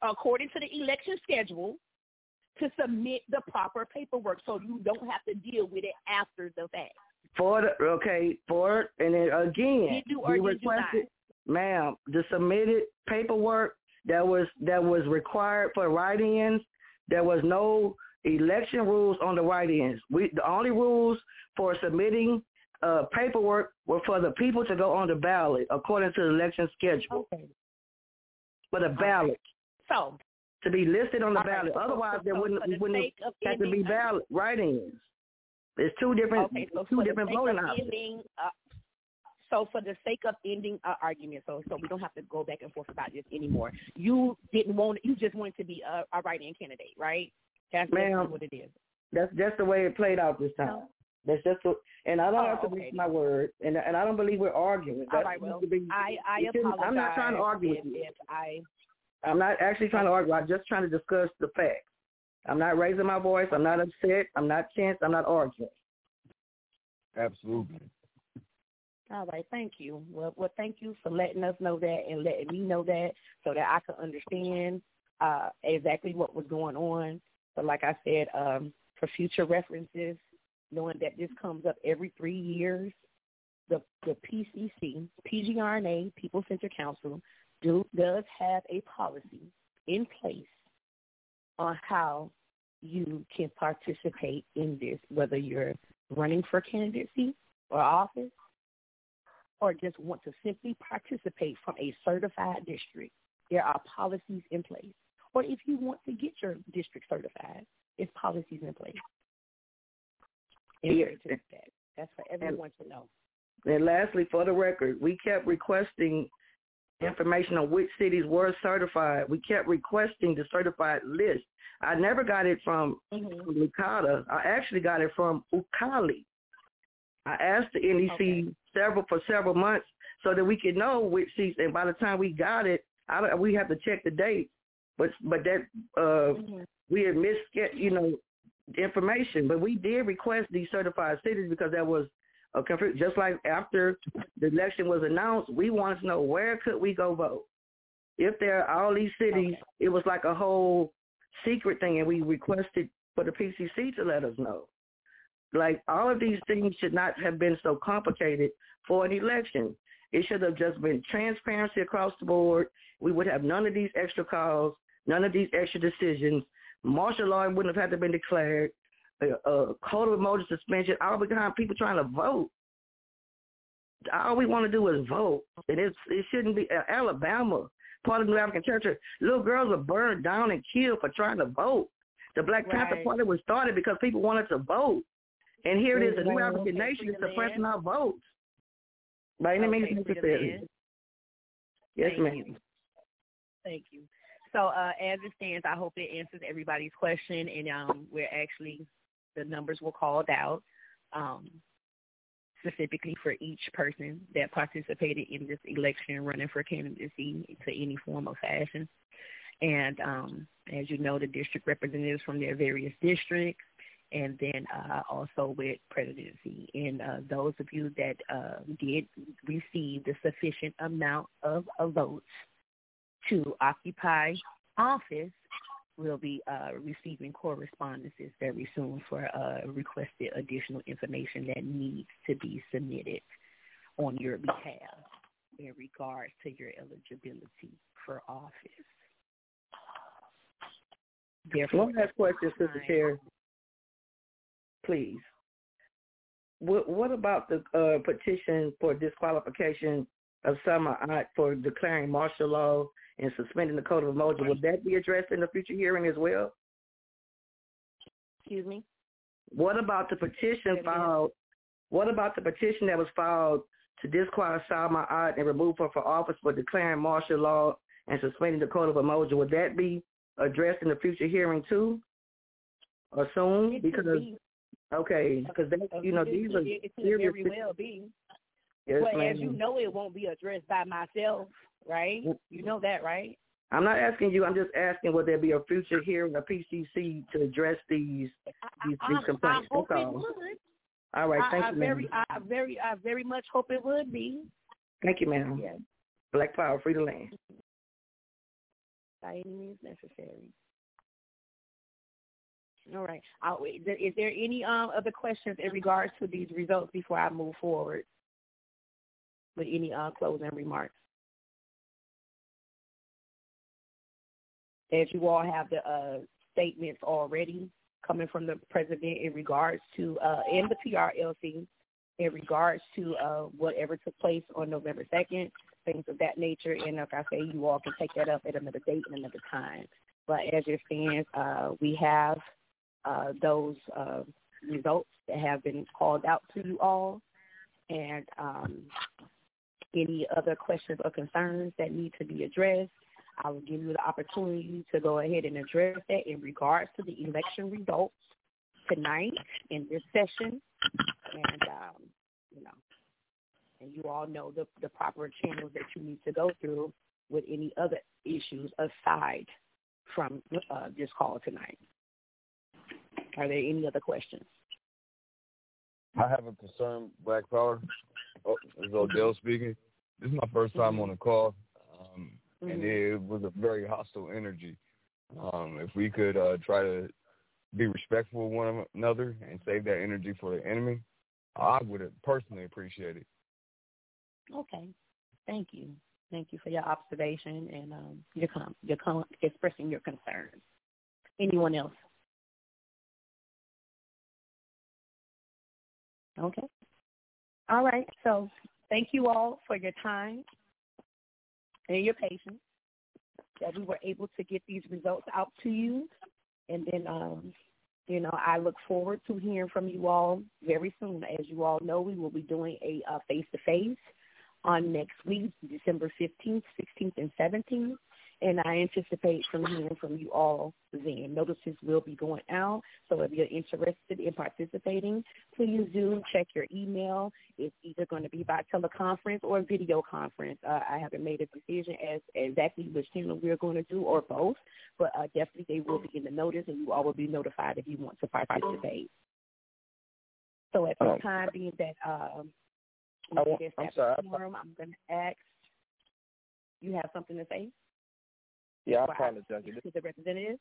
according to the election schedule, to submit the proper paperwork so you don't have to deal with it after the fact? For the okay, for and then again, Did you or we did you requested, ma'am, the submitted paperwork that was that was required for write-ins. There was no election rules on the write-ins. We the only rules for submitting uh, paperwork were for the people to go on the ballot according to the election schedule. Okay. For the ballot So to be listed on the All right, ballot. so- Otherwise, so- there wouldn't the wouldn't have to be ballot write-ins. There's two different okay, so two different voting options. ending, uh, so for the sake of ending our argument, so so we don't have to go back and forth about this anymore. You didn't want, you just wanted to be a, a write-in candidate, right? That's Ma'am, what it is. That's that's the way it played out this time. That's just what, and I don't Oh, have to okay. my word, and and I don't believe we're arguing. All That right, well, be- I I apologize. I'm not trying to argue if, with you. if I I'm not actually trying to argue. I'm just trying to discuss the facts. I'm not raising my voice. I'm not upset. I'm not tense. I'm not arguing. Absolutely. All right, thank you. Well, well, thank you for letting us know that and letting me know that so that I could understand uh, exactly what was going on. But like I said, um, for future references, knowing that this comes up every three years, the the PCC, PGRNA, People Center Council, do does have a policy in place on how you can participate in this, whether you're running for candidacy or office or just want to simply participate from a certified district, there are policies in place. Or if you want to get your district certified, there's policies in place. And. That's for everyone to know. And lastly, for the record, we kept requesting information on which cities were certified. We kept requesting the certified list. I never got it from Mhm. Lucada. I actually got it from Ukali. I asked the NEC several for several months so that we could know which seats. And by the time we got it, I we have to check the date. But but that uh, we had missed you know information. But we did request these certified cities because that was a just like after the election was announced, we wanted to know where could we go vote. If there are all these cities, it was like a whole secret thing, and we requested for the PCC to let us know. Like all of these things should not have been so complicated for an election. It should have just been transparency across the board. We would have none of these extra calls, none of these extra decisions. Martial law wouldn't have had to been declared. A, a code of Umoja suspension, all behind people trying to vote. All we want to do is vote, and it's, it shouldn't be uh, Alabama. Part of the New African Church, little girls were burned down and killed for trying to vote. The Black Panther Party was started because people wanted to vote. And here it is, the New Right. African nation is suppressing our votes. By any means necessary. Yes, Thank ma'am. you. Thank you. So uh, as it stands, I hope it answers everybody's question, and um, we're actually the numbers were called out um, specifically for each person that participated in this election, running for candidacy to any form of fashion. And um, as you know, the district representatives from their various districts, and then uh, also with presidency. And uh, those of you that uh, did receive the sufficient amount of, of votes to occupy office, will be uh, receiving correspondences very soon for uh, requested additional information that needs to be submitted on your behalf in regards to your eligibility for office. Therefore, One last question, Sister Chair. Please. What, what about the uh, petition for disqualification of Summer Ott for declaring martial law and suspending the Code of Umoja? Would that be addressed in the future hearing as well? Excuse me? What about the petition filed? What about the petition that was filed to disqualify Salma Ott and remove her from office for declaring martial law and suspending the Code of Umoja? Would that be addressed in the future hearing too, or soon? Because okay, because you know these are it, it could very well be. Yes, but ma'am. as you know, it won't be addressed by myself, right? You know that, right? I'm not asking you. I'm just asking would there be a future hearing, a PCC, to address these these, I, these I complaints? hope That's it would. All right, thank I you, very, ma'am. I very, I very much hope it would be. Thank you, ma'am. Yeah. Black Power, free the land. by any means necessary. All right. I'll, is there any um, other questions in regards to these results before I move forward with any uh, closing remarks? As you all have the uh, statements already coming from the president in regards to uh, and the PRLC in regards to uh, whatever took place on November second, things of that nature. And like I say, you all can take that up at another date and another time. But as it stands, uh, we have uh, those uh, results that have been called out to you all, and um, any other questions or concerns that need to be addressed. I will give you the opportunity to go ahead and address that in regards to the election results tonight in this session, and um, you know, and you all know the the proper channels that you need to go through with any other issues aside from uh, this call tonight. Are there any other questions? I have a concern, Black Power. Oh, this is Odell speaking. This is my first time on the call, um, and it was a very hostile energy. Um, if we could uh, try to be respectful of one another and save that energy for the enemy, I would personally appreciate it. Okay. Thank you. Thank you for your observation and um, your com- your com- expressing your concerns. Anyone else? Okay. All right. So thank you all for your time and your patience that we were able to get these results out to you. And then, um, you know, I look forward to hearing from you all very soon. As you all know, we will be doing a uh, face-to-face on next week, December 15th, 16th, and 17th. And I anticipate from hearing from you all then. Notices will be going out. So if you're interested in participating, please do check your email. It's either going to be by teleconference or video conference. Uh, I haven't made a decision as exactly which channel we're going to do or both, but uh, definitely they will be in the notice and you all will be notified if you want to participate. So at this Um, time, being that um, I I'm sorry, quorum, I'm going to ask. You have something to say? Yeah, I apologize. To the representative?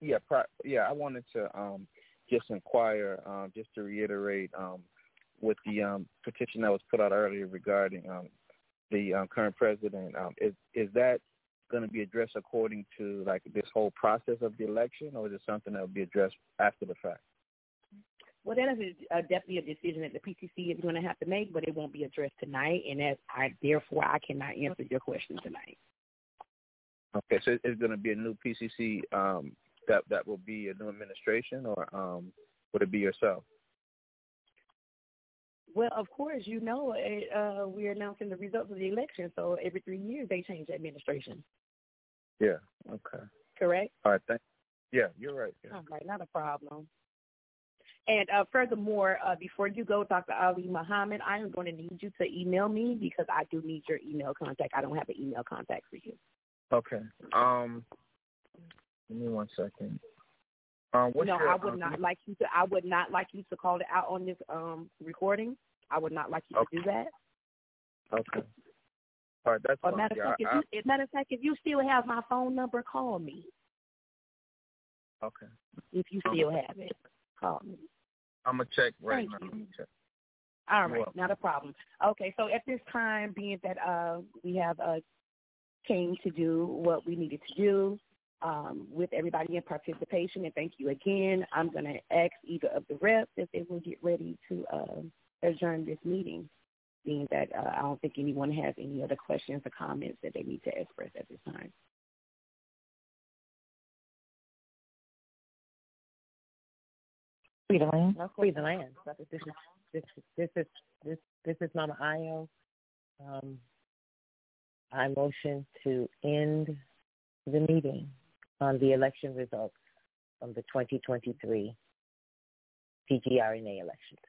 Yeah, pri- yeah. I wanted to um, just inquire, um, just to reiterate, um, with the um, petition that was put out earlier regarding um, the um, current president. Um, is is that going to be addressed according to like this whole process of the election, or is it something that will be addressed after the fact? Well, that is a, a, definitely a decision that the PCC is going to have to make, but it won't be addressed tonight, and that I therefore I cannot answer your question tonight. Okay, so it's going to be a new PCC um, that that will be a new administration, or um, would it be yourself? Well, of course, you know, it, uh, we're announcing the results of the election, so every three years they change administration. Yeah. Okay. Correct. All right. Thank. Yeah, you're right. Yeah. All right, not a problem. And uh, furthermore, uh, before you go, Dr. Ali Muhammad, I am going to need you to email me because I do need your email contact. I don't have an email contact for you. Okay. Um, give me one second. Um, what's no, your, I would um, not like you to. I would not like you to call it out on this um recording. I would not like you Okay. to do that. Okay. All right, that's Or matter of fact, if I- you, if, matter of fact, if you still have my phone number, call me. Okay. If you still have it, call me. I'm gonna check right Thank now. you. Check. All You're not a problem. Okay, so at this time, being that uh, we have uh, came to do what we needed to do um, with everybody in participation, and thank you again. I'm going to ask either of the reps if they will get ready to uh, adjourn this meeting, being that uh, I don't think anyone has any other questions or comments that they need to express at this time. Free the land. Free the land. This is this is this is this this is Mama Io. Um, I motion to end the meeting on the election results from the 2023 PGRNA elections.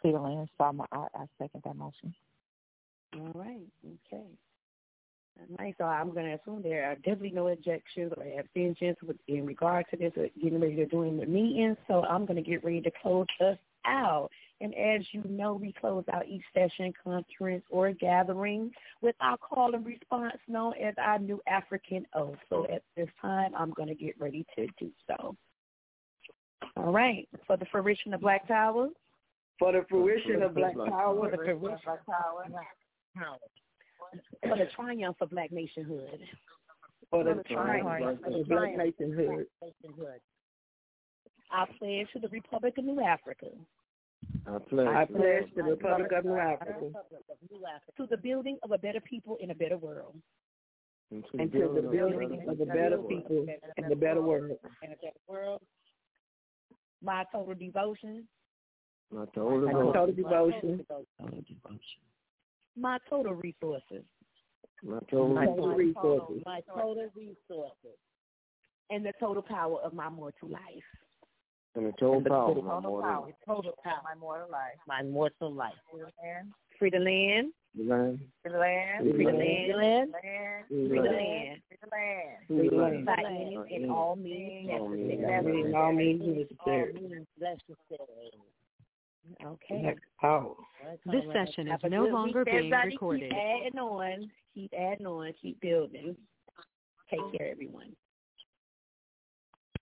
Free the land. Salma, I, I second that motion. All right, okay. All right, so I'm going to assume there are definitely no objections or abstentions with, in regard to this, uh, getting ready to doing the meeting. So I'm going to get ready to close us out. And as you know, we close out each session, conference, or gathering with our call and response known as our new African oath. So at this time, I'm going to get ready to do so. All right, for the fruition of Black Power. For the fruition of Black Power. For the fruition of Black Power. For the triumph of Black nationhood. For the triumph of the Black nationhood. I pledge to the Republic of New Africa. I pledge. I pledge to the Republic of New Africa. To the building of a better people in a better world. And And to the building of a better people and a better world. In a better world. My total devotion. My total My total devotion. My total resources. My total My total resources. My total resources. And the total power of my mortal life. And the total power. Total my more power. than- Total power. My mortal life. My mortal life. Free the land. The land. Free the land. Free Free the the land. Land. Free Free the the land. land. Free the land. Free the land. By any and all means All means necessary. In all means necessary. Okay. Black Power. This session is Have a no good longer week, being everybody. recorded. Keep adding on. Keep adding on. Keep building. Take care, everyone.